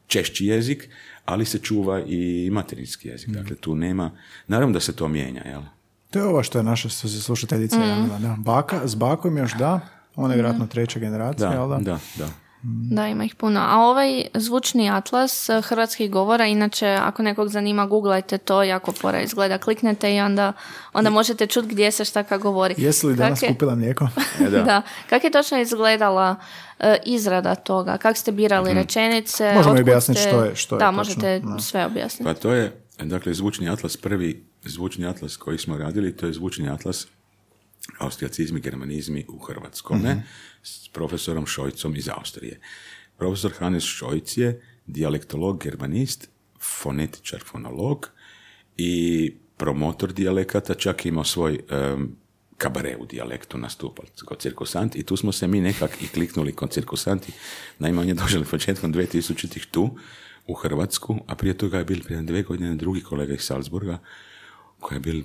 češći jezik, ali se čuva i materinski jezik. Dakle, tu nema, naravno da se to mijenja, jel? To je ovo što je naša slušateljica javila, da. Baka, s bakom još da, ona je vjerojatno treća generacija, Da, jel da? da, da. Da, ima ih puno. A ovaj zvučni atlas eh, hrvatskih govora, inače ako nekog zanima, googlajte to, jako pora izgleda. Kliknete i onda, onda možete čuti gdje se šta ka govori. Jesi li danas Kak je- kupila mlijeko? E, da. Da. Kako je točno izgledala eh, izrada toga? Kako ste birali rečenice? Možemo otkud objasniti ste- što je- što je Da, točno, možete da. sve objasniti. Pa to je, dakle, zvučni atlas, prvi zvučni atlas koji smo radili, to je zvučni atlas austrijacizmi, germanizmi u Hrvatskome s profesorom Šojcom iz Austrije. Profesor Hannes Šojc je dijalektolog, germanist, fonetičar, fonolog i promotor dijalekata, čak je imao svoj em, kabare u dijalektu nastupa kod cirkusant i tu smo se mi nekak i kliknuli kod cirkusanti. Naime, on je došao početkom 2000-ih tu u Hrvatsku, a prije toga je bil prije dvije godine drugi kolega iz Salzburga koji je bil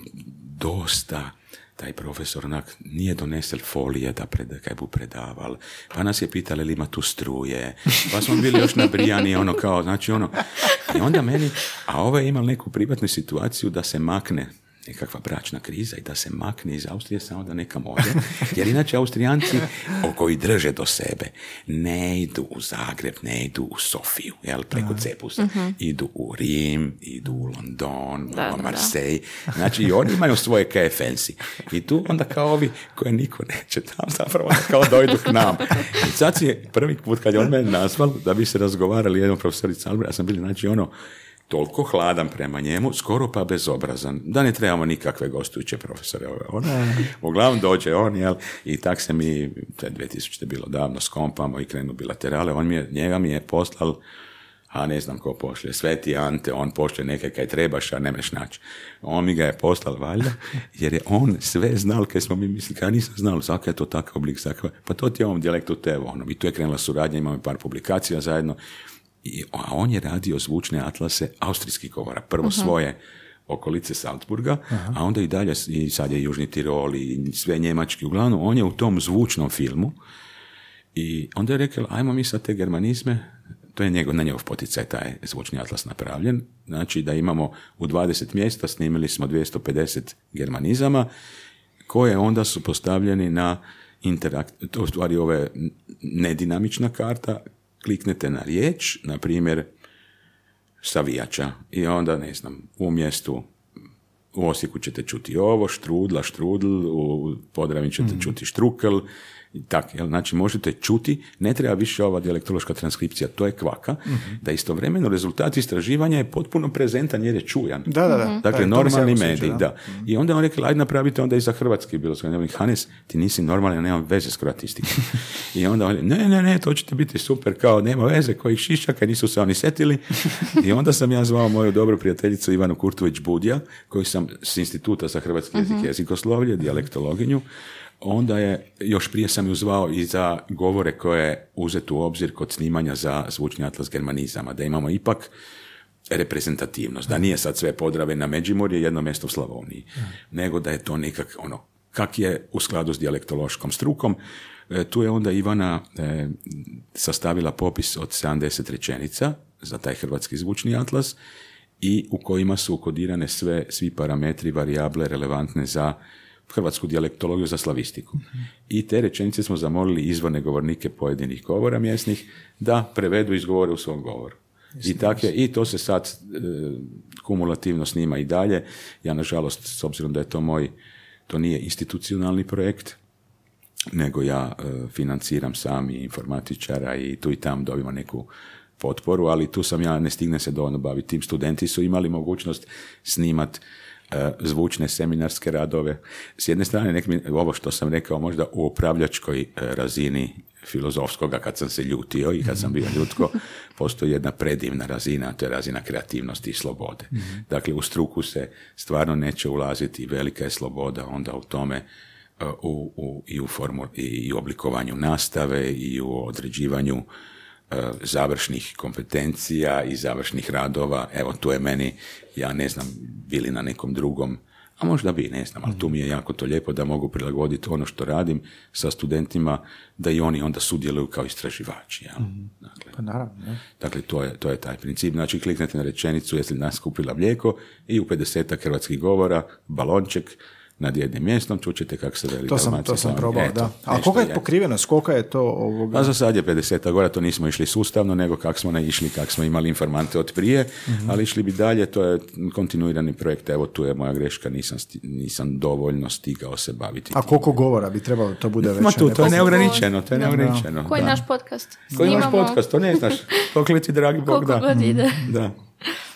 dosta taj profesor onak nije donesel folije da pred, kaj bu predaval, pa nas je pitali li ima tu struje, pa smo bili još nabrijani, ono kao, znači ono, i onda meni, a ovaj je imao neku privatnu situaciju da se makne nekakva bračna kriza i da se makne iz Austrije samo da nekam ode, jer inače Austrijanci o koji drže do sebe ne idu u Zagreb, ne idu u Sofiju, jel, preko Cepusa, idu u Rim, idu u London, Da, da, u da. Marseille, znači i oni imaju svoje KFNC. I tu onda kao ovi koje niko neće tam zapravo kao dojdu k nam. I sad si je prvi put kad je on mene nazval da bi se razgovarali jednom profesorica Albert, ja sam bili znači ono toliko hladan prema njemu, skoro pa bezobrazan, da ne trebamo nikakve gostujuće profesore. Ono. Uglavnom dođe on, jel, i tak se mi, to je 2000. bilo davno, skompamo i krenu bilaterale, on mi je, njega mi je poslal a ne znam ko pošle, Sveti Ante, on pošle neke kaj trebaš, a ne mreš naći. On mi ga je poslal valjda, jer je on sve znal, kaj smo mi mislili, kaj nisam znal, zaka je to takav oblik, zaka, pa to ti je ovom dijalektu tevo, ono, i tu je krenula suradnja, imamo par publikacija zajedno, I, a on je radio zvučne atlase austrijskih govora, prvo svoje okolice Salzburga, a onda i dalje, i sad je Južni Tirol i sve njemački, uglavnom on je u tom zvučnom filmu, i onda je rekao, ajmo mi sad te germanizme, to je njegov, na njegov poticaj taj zvučni atlas napravljen, znači da imamo u 20 mjesta, snimili smo 250 germanizama, koje onda su postavljeni na interakt, to u stvari ove nedinamična karta, kliknete na riječ, na primjer savijača. I onda, ne znam, u mjestu u Osijeku ćete čuti ovo, štrudla, štrudl, u Podravini ćete čuti štrukel, i tak, jel? Znači, možete čuti, ne treba više ova dijalektološka transkripcija, to je kvaka, da istovremeno rezultat istraživanja je potpuno prezentan jer je čujan. Da, da, da. Dakle, Da, to mi se normalni jako sviđa, medij, da. da. I onda on rekao, ajde napravite onda i za hrvatski bilo Hanes, ti nisi normalan, ja nemam veze s kroatistikom. I onda on, ne, ne, ne, to ćete biti super, kao nema veze, kojih šišaka, nisu se oni setili. I onda sam ja zvao moju dobru prijateljicu Ivanu Kurtović Budja, koju sam s instituta za hrvatski jezik i jezikoslovlje, dijalektologinju, onda je, još prije sam ju zvao i za govore koje je uzet u obzir kod snimanja za zvučni atlas germanizama, da imamo ipak reprezentativnost, da nije sad sve podrave na Međimurje, jedno mjesto u Slavoniji, nego da je to nekak, ono, kak je u skladu s dijalektološkom strukom. E, tu je onda Ivana e, sastavila popis od 70 rečenica za taj hrvatski zvučni atlas i u kojima su kodirane sve, svi parametri, varijable relevantne za hrvatsku dijalektologiju za slavistiku. I te rečenice smo zamolili izvorne govornike pojedinih govora mjesnih da prevedu izgovore u svom govoru. I, tak je, I to se sad e, kumulativno snima i dalje. Ja, nažalost, s obzirom da je to moj, to nije institucionalni projekt, nego ja e, financiram sami informatičara i tu i tam dobimo neku potporu, ali tu sam ja, ne stigne se dovoljno baviti tim. Studenti su imali mogućnost snimat e, zvučne seminarske radove. S jedne strane, nek mi, ovo što sam rekao, možda u upravljačkoj e, razini filozofskoga kad sam se ljutio i kad sam bio ljutko, postoji jedna predivna razina, a to je razina kreativnosti i slobode. Dakle, u struku se stvarno neće ulaziti, velika je sloboda onda u tome e, u, u, i, u formu, i u oblikovanju nastave i u određivanju e, završnih kompetencija i završnih radova. Evo, tu je meni, ja ne znam, bili na nekom drugom a možda bi, ne znam, ali tu mi je jako to lijepo da mogu prilagoditi ono što radim sa studentima, da i oni onda sudjeluju kao istraživači. Ja? Dakle, Pa naravno, ne? dakle to, je, to je taj princip. Znači, kliknete na rečenicu, jesi li nas kupila mlijeko i u 50 hrvatskih govora, balonček, nad jednim mjestom, čućete kako se veli To sam, Dalmacija to sam probao, Eto, da. A koga je pokrivenost? Koliko je to ovoga? A za sad je 50 gora, to nismo išli sustavno, nego kako smo ne išli, kako smo imali informante od prije, Mhm. ali išli bi dalje, to je kontinuirani projekt, evo tu je moja greška, nisam, sti- nisam dovoljno stigao se baviti. A koliko govora bi trebalo to bude već? Ma tu, to je Koliko- neograničeno, to je neograničeno. Koji naš podcast? Koji je naš podcast, to ne znaš. Koliko li ti dragi Bog Koliko da. god ide. Da,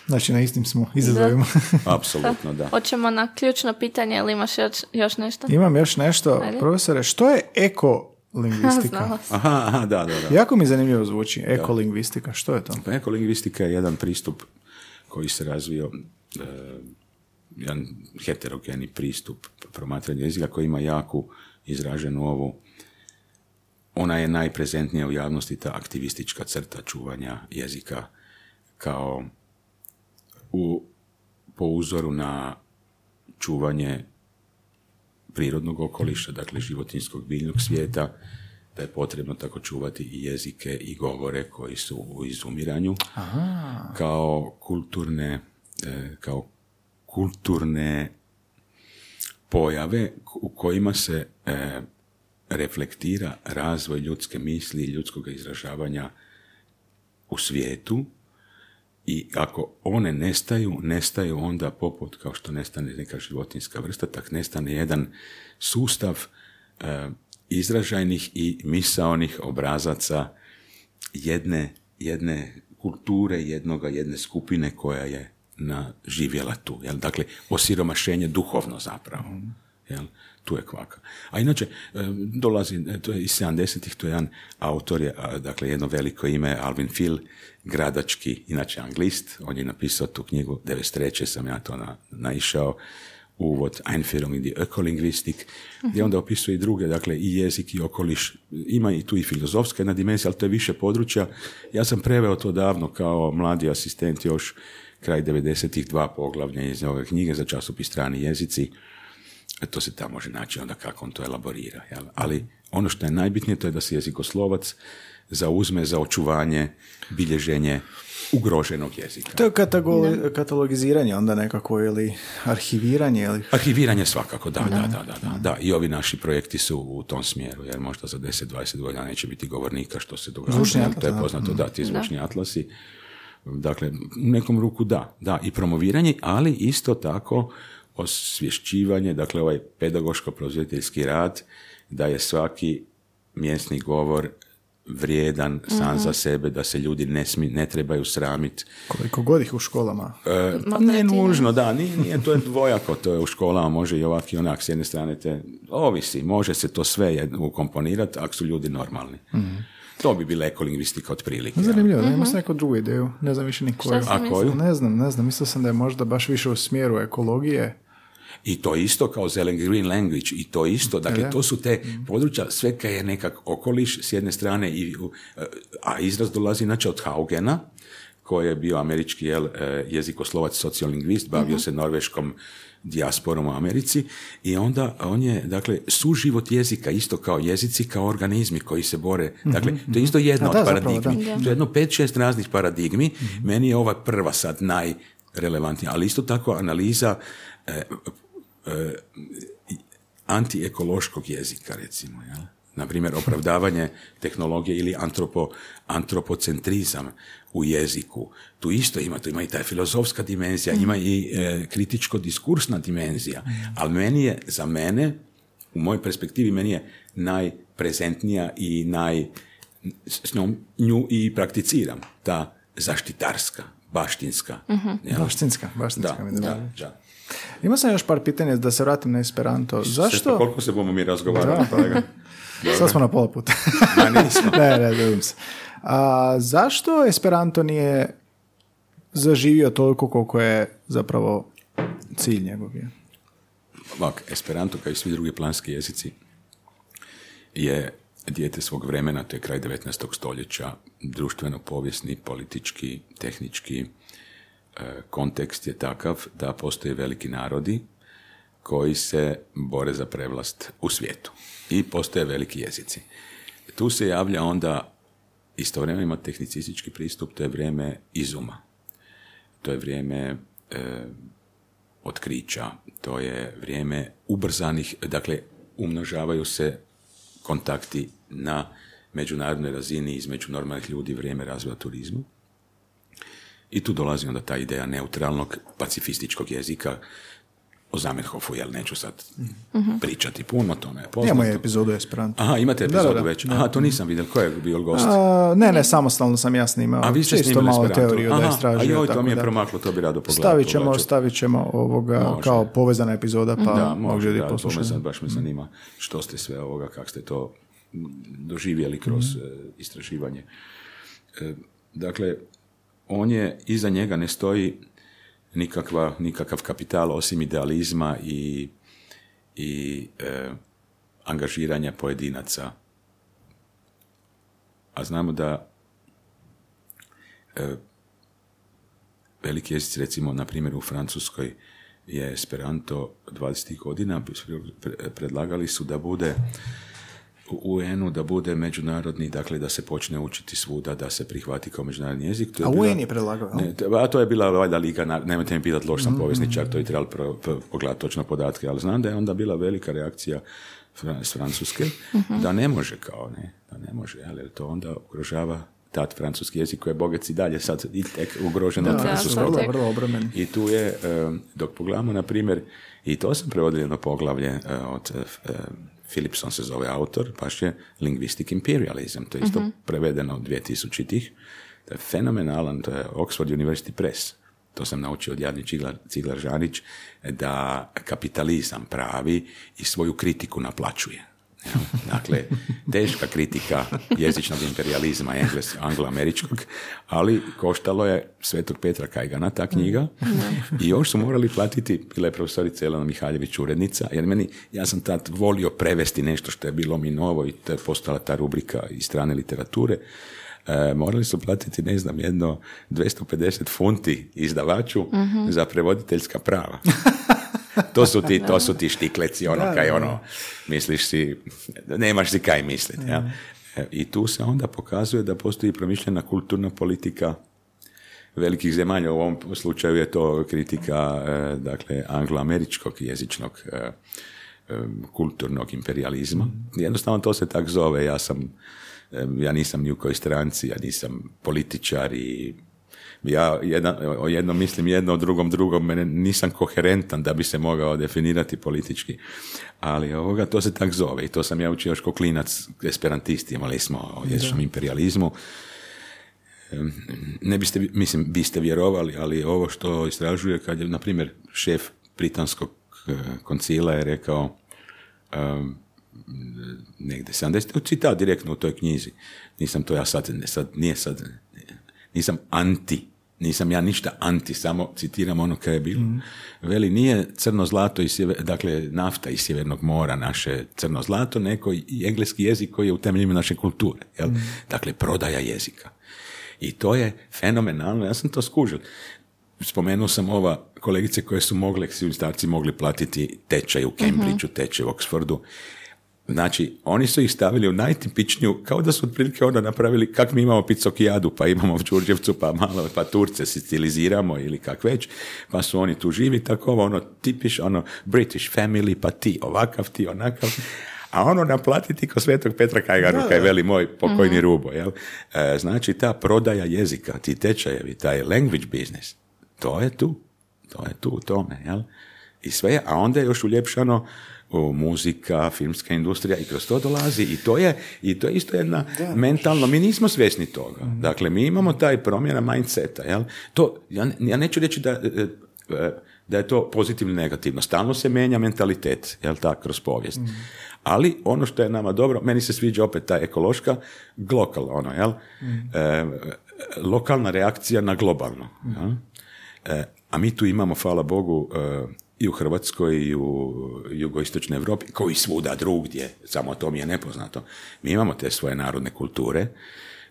Znači, na istim smo izazovima. apsolutno da. Hoćemo na ključno pitanje ili imaš još, još nešto? Imam još nešto. Ajde. Profesore, što je ekolingvistika? Znala sam. Aha, aha, da, da, da. Jako mi zanimljivo zvuči. Ekolingvistika, što je to? Pa ekolingvistika je jedan pristup koji se razvio, e, jedan heterogeni pristup promatranja jezika koji ima jaku izraženu ovu ona je najprezentnija u javnosti ta aktivistička crta čuvanja jezika kao u, po uzoru na čuvanje prirodnog okoliša, dakle životinskog biljnog svijeta, da je potrebno tako čuvati i jezike i govore koji su u izumiranju kao kulturne e, kao kulturne pojave u kojima se e, reflektira razvoj ljudske misli i ljudskog izražavanja u svijetu i ako one nestaju, nestaju onda poput kao što nestane neka životinska vrsta, tak nestane jedan sustav e, izražajnih i misaonih obrazaca jedne, jedne kulture, jednoga, jedne skupine koja je na, živjela tu. Jel? Dakle, osiromašenje duhovno zapravo. Jel? Tu je kvaka. A inače, e, dolazi, e, to je iz 70-ih, to je jedan autor, je, a, dakle, jedno veliko ime, Alvin Phil, gradački, inače anglist, on je napisao tu knjigu, 93. sam ja to na, naišao, uvod Einführung in die Ökolinguistik, gdje onda opisuje i druge, dakle i jezik i okoliš, ima i tu i filozofska jedna dimenzija, ali to je više područja. Ja sam preveo to davno kao mladi asistent još kraj 90-ih dva poglavlja iz ove knjige za časopis strani jezici. E, To se tamo može naći onda kako on to elaborira. Jel? Ali ono što je najbitnije to je da se jezikoslovac zauzme za očuvanje, bilježenje ugroženog jezika. To je katagoli- katalogiziranje onda nekako ili arhiviranje ili... Arhiviranje svakako, da, da, da, da, da, da. I ovi naši projekti su u tom smjeru, jer možda za 10-20 godina neće biti govornika što se događa. Atlas, to je poznato, da, ti zvučni atlasi. Dakle, u nekom ruku da, da, i promoviranje, ali isto tako osvješćivanje, dakle ovaj pedagoško-prozvjeteljski rad, da je svaki mjesni govor vrijedan sam za sebe, da se ljudi ne, smi, ne trebaju sramiti Koliko god ih u školama. E, pa ne nužno, da, nije, nije, to je dvojako, to je u školama, može i ovak i onak, s jedne strane te, ovisi, može se to sve jedno ukomponirati ako su ljudi normalni. To bi bila ekolingvistika otprilike. Zanimljivo, da imaš neku drugu ideju. Ne znam više ni koju. A koju? Ne znam, ne znam. Mislio sam da je možda baš više u smjeru ekologije. I to isto kao zelen green language i to isto, dakle to su te područja, sve kaj je nekak okoliš s jedne strane, i, a izraz dolazi inače od Haugena, koji je bio američki jel, e, jezikoslovac, sociolingvist, bavio se norveškom dijasporom u Americi i onda on je, dakle, suživot jezika, isto kao jezici, kao organizmi koji se bore. Dakle, to je isto jedno A od zapravo, paradigmi. da. To je jedno pet, šest raznih paradigmi. Meni je ova prva sad najrelevantnija, ali isto tako analiza e, e, antiekološkog jezika, recimo, jel? Na primjer, opravdavanje tehnologije ili antropo, antropocentrizam u jeziku. Tu isto ima, tu ima i ta filozofska dimenzija, ima i e, kritičko-diskursna dimenzija. Ali meni je, za mene, u mojoj perspektivi, meni je najprezentnija i naj... S njom nju i prakticiram, ta zaštitarska, baštinska. jel? Baštinska, baštinska Da, da, da. Imao sam još par pitanja da se vratim na Esperanto. Zašto? koliko se bomo mi razgovarali? Sad smo na pola puta. Ma nismo. ne, ne, se. A, zašto Esperanto nije zaživio toliko koliko je zapravo cilj njegov bio? Ovak, Esperanto, kao i svi drugi planski jezici, je dijete svog vremena, to je kraj 19. stoljeća, društveno, povijesni, politički, tehnički kontekst je takav da postoje veliki narodi koji se bore za prevlast u svijetu. I postoje veliki jezici. Tu se javlja onda istovremeno ima tehnicistički pristup, to je vrijeme izuma. To je vrijeme e, otkrića, to je vrijeme ubrzanih, dakle, umnožavaju se kontakti na međunarodnoj razini između normalnih ljudi vrijeme razvoja turizma. I tu dolazi onda ta ideja neutralnog pacifističkog jezika o Zamenhofu, jel neću sad pričati puno, to ne je poznato. Imamo je epizodu Esperanto. Aha, imate Da, da, epizodu da. već. Aha, to nisam vidio. Ko je bio gost? A, ne, ne, samostalno sam ja snimao. A vi ste Čisto snimili malo Esperanto. teoriju da Aha, istražujem. A joj, to mi je da. promaklo, to bi rado pogledao. Stavit ćemo, stavit ćemo ovoga Može. kao povezana epizoda, pa da, mogu može, ljudi da, to me sad baš me zanima što ste sve ovoga, kako ste to doživjeli kroz Mhm. e, istraživanje. E, dakle, on je, iza njega ne stoji nikakva, nikakav kapital osim idealizma i, i e, angažiranja pojedinaca. A znamo da e, veliki jezici, recimo, na primjer u Francuskoj je Esperanto 20. godina, pre- predlagali su da bude UN-u da bude međunarodni, dakle da se počne učiti svuda, da se prihvati kao međunarodni jezik. To je A bila- UN je predlagao? Ne, to- a to je bila valjda liga, nemojte mi pitati, loš sam povjesničar, to je trebalo pro- pro- pogledati točno podatke, ali znam da je onda bila velika reakcija s Francuske, da ne može kao ne, da ne može, ali to onda ugrožava tat francuski jezik koji je bogac i dalje sad i tek ugrožen od Da, francuskog. Vrlo obromen. I tu je, dok pogledamo, na primjer, i to sam prevodio jedno poglavlje e, od e, Philipson se zove autor, baš je Linguistic Imperialism, to je isto prevedeno od 2000-ih. To je fenomenalan, to je Oxford University Press. To sam naučio od Jadni Ciglar, Ciglar Žarić, da kapitalizam pravi i svoju kritiku naplaćuje. Dakle, teška kritika jezičnog imperializma angloameričkog, ali koštalo je Svetog Petra Kajgana ta knjiga. I još su morali platiti, bila je profesorica Elena Mihaljević urednica, jer meni, ja sam tad volio prevesti nešto što je bilo mi novo i to je postala ta rubrika iz strane literature, E, morali su platiti, ne znam, jedno 250 funti izdavaču za prevoditeljska prava. To su ti, to su ti štikleci, ono kaj ono, misliš si, nemaš si kaj misliti. Ja? E, I tu se onda pokazuje da postoji promišljena kulturna politika velikih zemalja. U ovom slučaju je to kritika e, dakle, angloameričkog jezičnog e, kulturnog imperializma. Jednostavno to se tak zove. Ja sam, ja nisam ni u kojoj stranci, ja nisam političar i ja jedna, o jednom mislim jedno, o drugom drugom, mene nisam koherentan da bi se mogao definirati politički. Ali ovoga, to se tak zove i to sam ja učio još klinac esperantisti, imali smo o jezičnom imperializmu. Ne biste, mislim, biste vjerovali, ali ovo što istražuje kad je, na primjer, šef britanskog eh, koncila je rekao em, negdje 70, citat direktno u toj knjizi. Nisam to ja sad, sad nije sad, nisam anti nisam ja ništa anti, samo citiram ono kaj je bilo. Veli, nije crno zlato, i dakle nafta iz sjevernog mora naše crno zlato, neko engleski jezik koji je u temeljima naše kulture. Jel? Dakle, prodaja jezika. I to je fenomenalno, ja sam to skužil. Spomenuo sam ova kolegice koje su mogle, svi starci mogli platiti tečaj u Cambridgeu, tečaj u Oxfordu. Znači, oni su ih stavili u najtipičniju, kao da su otprilike onda napravili, kak mi imamo picokijadu, pa imamo u Đurđevcu, pa malo, pa Turce stiliziramo ili kak već, pa su oni tu živi, tako ono, tipiš, ono, British family, pa ti ovakav, ti onakav, a ono naplatiti ko svetog Petra Kajgaru, kaj veli moj pokojni rubo, jel? E, znači, ta prodaja jezika, ti tečajevi, taj language business, to je tu, to je tu u tome, jel? I sve, a onda je još uljepšano, muzika, filmska industrija i kroz to dolazi i to je, i to je isto jedna mentalno, mi nismo svjesni toga. Dakle, mi imamo taj promjena mindseta, jel? To, ja, ja neću reći da, e, e, da je to pozitivno i negativno. Stalno se menja mentalitet, jel tako, kroz povijest. Ali ono što je nama dobro, meni se sviđa opet ta ekološka, glokal, ono, jel? E, lokalna reakcija na globalno. Jel? a mi tu imamo, hvala Bogu, i u Hrvatskoj i u jugoistočnoj Europi, kao i svuda drugdje, samo to mi je nepoznato. Mi imamo te svoje narodne kulture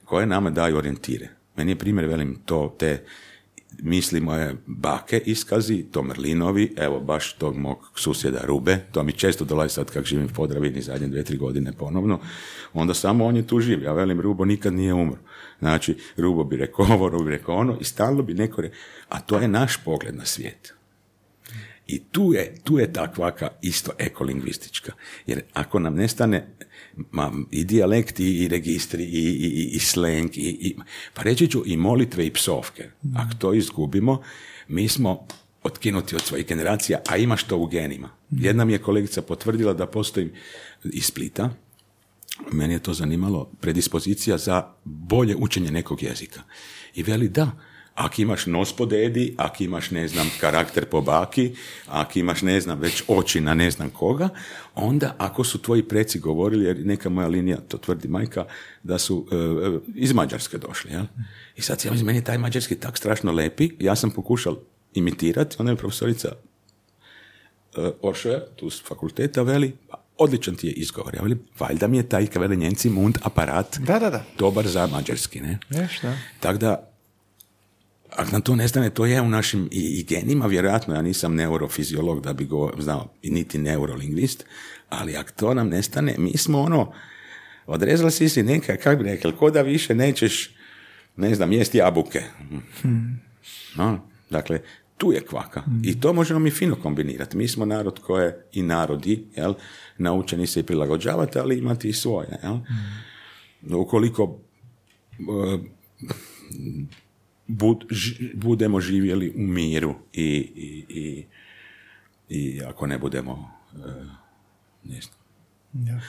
koje nama daju orijentire. Meni je primjer, velim, to te misli moje bake iskazi, to Merlinovi, evo baš tog mog susjeda Rube, to mi često dolazi sad kak živim u Podravini zadnje dvije, tri godine ponovno, onda samo on je tu živ, ja velim Rubo nikad nije umro. Znači, Rubo bi rekao ovo, Rubo bi rekao ono i stalno bi neko rekao, a to je naš pogled na svijet. I tu je, tu je ta kvaka isto ekolingvistička. Jer ako nam nestane ma, i dijalekti, i registri, i, i, i slang, i, i, pa reći ću i molitve i psovke. Ako to izgubimo, mi smo otkinuti od svojih generacija, a imaš to u genima. Jedna mi je kolegica potvrdila da postoji iz Splita, meni je to zanimalo, predispozicija za bolje učenje nekog jezika. I veli da, ako imaš nos po dedi, ako imaš, ne znam, karakter po baki, ako imaš, ne znam, već oči na ne znam koga, onda ako su tvoji preci govorili, jer neka moja linija, to tvrdi majka, da su e, e, iz Mađarske došli, jel? I sad ja meni taj mađarski tak strašno lepi, ja sam pokušal imitirati, onda je profesorica uh, Oršoja, tu s fakulteta, veli, pa, odličan ti je izgovor. Ja veli, valjda mi je taj, kavele njenci, mund aparat da, da, da. dobar za mađarski, ne? da. Tako da, ako nam to nestane, to je u našim i, genima, vjerojatno ja nisam neurofiziolog da bi go znao, i niti neurolingvist, ali ako to nam nestane, mi smo ono, odrezali si si neka, kako bi rekli, ko da više nećeš, ne znam, jesti jabuke. Hmm. No, dakle, tu je kvaka. I to možemo mi fino kombinirati. Mi smo narod koje i narodi, jel, naučeni se i prilagođavati, ali imati i svoje. Jel? Ukoliko uh, bud, budemo živjeli u miru i, i, i, i ako ne budemo uh, ne znam,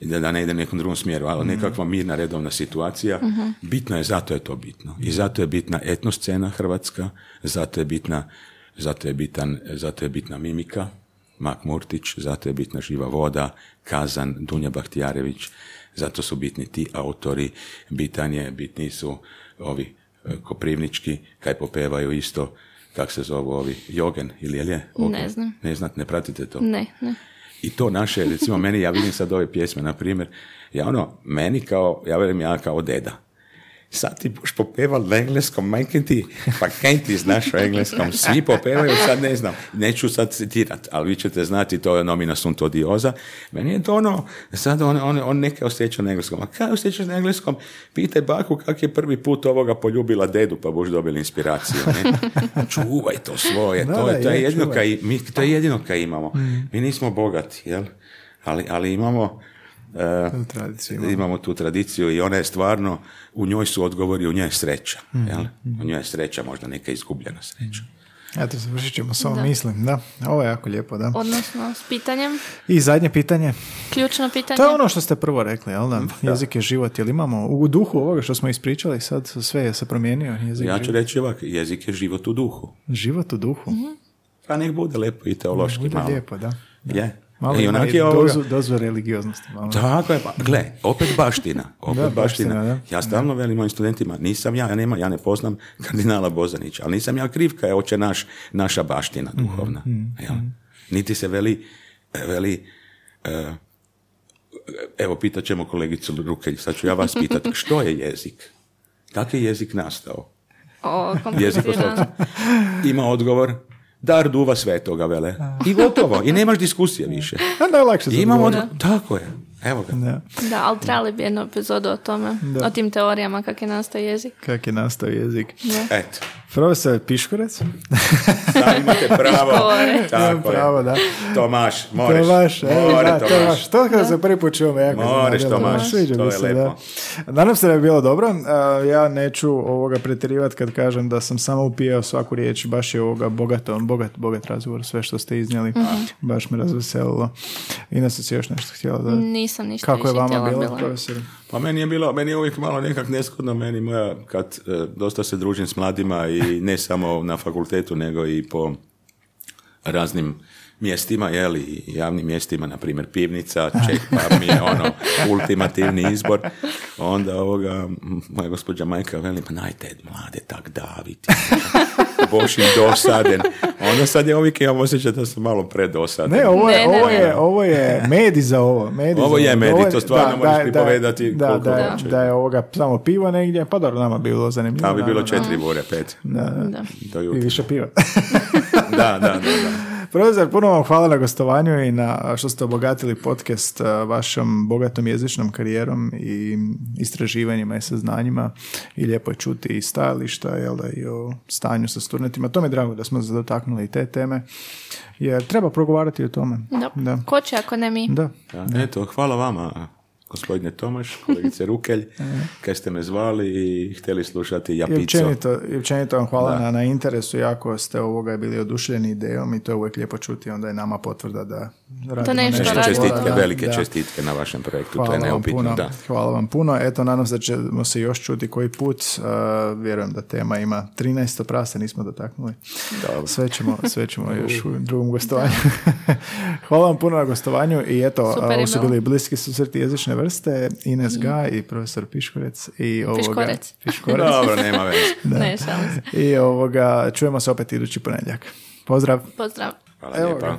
da, da ne ide nekom drugom smjeru, ali mhm. nekakva mirna redovna situacija, uh bitno je, zato je to bitno. I zato je bitna etnoscena Hrvatska, zato je bitna, zato je bitan, zato je bitna mimika, Mak Murtić, zato je bitna Živa voda, Kazan, Dunja Bahtijarević, zato su bitni ti autori, bitan je, bitni su ovi E, koprivnički, kaj popevaju isto, kak se zovu ovi, Jogen ili je li Ne znam. Ne znate, ne pratite to? Ne, ne. I to naše, recimo meni, ja vidim sad ove pjesme, na primjer, ja ono, meni kao, ja velim ja kao deda, sad ti boš popeval na engleskom, majke ti, pa kaj ti znaš o engleskom, svi popevaju, sad ne znam, neću sad citirat, ali vi ćete znati, to je nomina sunt odioza, meni je to ono, sad on, on, on neke osjeća na engleskom, a kaj osjećaš na engleskom, pitaj baku kak je prvi put ovoga poljubila dedu, pa boš dobili inspiraciju, ne? čuvaj to svoje, to, je, to, je jedino kaj, mi, to je jedino kaj imamo, mi nismo bogati, jel? Ali, ali imamo, Uh, imamo. imamo tu tradiciju i ona je stvarno, u njoj su odgovori, u njoj je sreća. Mm. Jel? U njoj je sreća, možda neka izgubljena sreća. Eto, završit ćemo s ovom mislim, da. Ovo je jako lijepo, da. Odnosno, s pitanjem. I zadnje pitanje. Ključno pitanje. To je ono što ste prvo rekli, jel da? Jezik je život, jel imamo u duhu ovoga što smo ispričali, sad sve je se promijenio. Jezik ja ću reći ovak, jezik je život u duhu. Život u duhu. mm Pa nek bude lepo i teološki bude lijepo, da. Je. Malo I ima onak i je ovoga- dozu, dozu religioznosti. Malo. Tako je, pa, gle, opet baština, opet Da, baština. baština, da. Ja stalno velim mojim studentima, nisam ja, ja, nema, ja ne poznam kardinala Bozanića, ali nisam ja kriv kad je oče naš, naša baština duhovna. jel? Niti se veli, veli e, evo, pitat ćemo kolegicu Rukelj, sad ću ja vas pitat, što je jezik? Kako je jezik nastao? O, Jezik komplicirano. Ima odgovor, dar duva svetoga, vele. I gotovo, i nemaš diskusije više. A najlakše se Imamo odgovor, tako je, evo ga. Da. Da, ali trebali bi jednu epizodu o tome, o tim teorijama kako je nastao jezik. Kak je nastao jezik. Eto, Profesor Piškorec. da imate pravo. Tako je. Pravo, da. Tomaš, moreš. Tomaš, evo, More, da, Tomaš. Tomaš. To kada se prvi put čuo me jako Moreš. Tomaš, Sviđa to mi je se, lepo. Da. Nadam se da je bilo dobro. A, Ja neću ovoga pretjerivati kad kažem da sam samo upijao svaku riječ. Baš je ovoga bogato, bogat, bogat razgovor, sve što ste iznijeli. Baš me razveselilo. Ines, si još nešto htjela da... Nisam ništa Kako je vama bilo, bila. profesor? Pa meni je bilo, meni je uvijek malo nekak neskodno, meni moja, kad e, dosta se družim s mladima i ne samo na fakultetu, nego i po raznim mjestima, jel, i javnim mjestima, na primjer pivnica, ček, pa mi je ono ultimativni izbor. Onda ovoga, moja gospođa majka veli, pa najte mlade tak daviti. Boš im dosaden. Onda sad je uvijek imam osjećaj da sam malo predosaden. Ne, ovo je, Ne, ne, ovo ne. je, ovo je medij za ovo. Medij Ovo za je medij, to stvarno možeš pripovedati da, koliko da, je- hoćeš. da je ovoga samo pivo negdje, pa dobro, nama bi bilo zanimljivo. Da bi bilo četiri bure, pet. Da, da. Da. Do I jutra. više piva. Da, da. Profesor, puno vam hvala na gostovanju i na što ste obogatili podcast a, vašom bogatom jezičnom karijerom i istraživanjima i saznanjima i lijepo je čuti i stajališta jel da, i o stanju sa studentima. To mi je drago da smo se dotaknuli i te teme jer treba progovarati o tome. Da. Da. Ko će ako ne mi? Da. Da, eto, hvala vama, gospodine Tomaš, kolegice Rukelj, kad ste me zvali i htjeli slušati I Japico. općenito, i općenito vam hvala na, na interesu, jako ste ovoga bili oduševljeni idejom i to je uvijek lijepo čuti, onda je nama potvrda da radimo nešto Nešto čestitke, Da, velike da. čestitke na vašem projektu, to Hvala je vam neupitno, puno. da. Hvala vam puno. Eto, nadam se da ćemo se još čuti koji put. Uh, vjerujem da tema ima 13 prase, nismo dotaknuli. Dobro. Sve ćemo, sve ćemo još u drugom gostovanju. Hvala vam puno na gostovanju i eto, Super je ovo su bilo. bili bliski susreti jezične vrste, Ines Ga i profesor Piškorec. I ovoga, Piškorec. Piškorec. Dobro, nema veze. Ne. I ovoga, čujemo se opet idući ponedjeljak. Pozdrav! Pozdrav. Hvala Evo lijepa.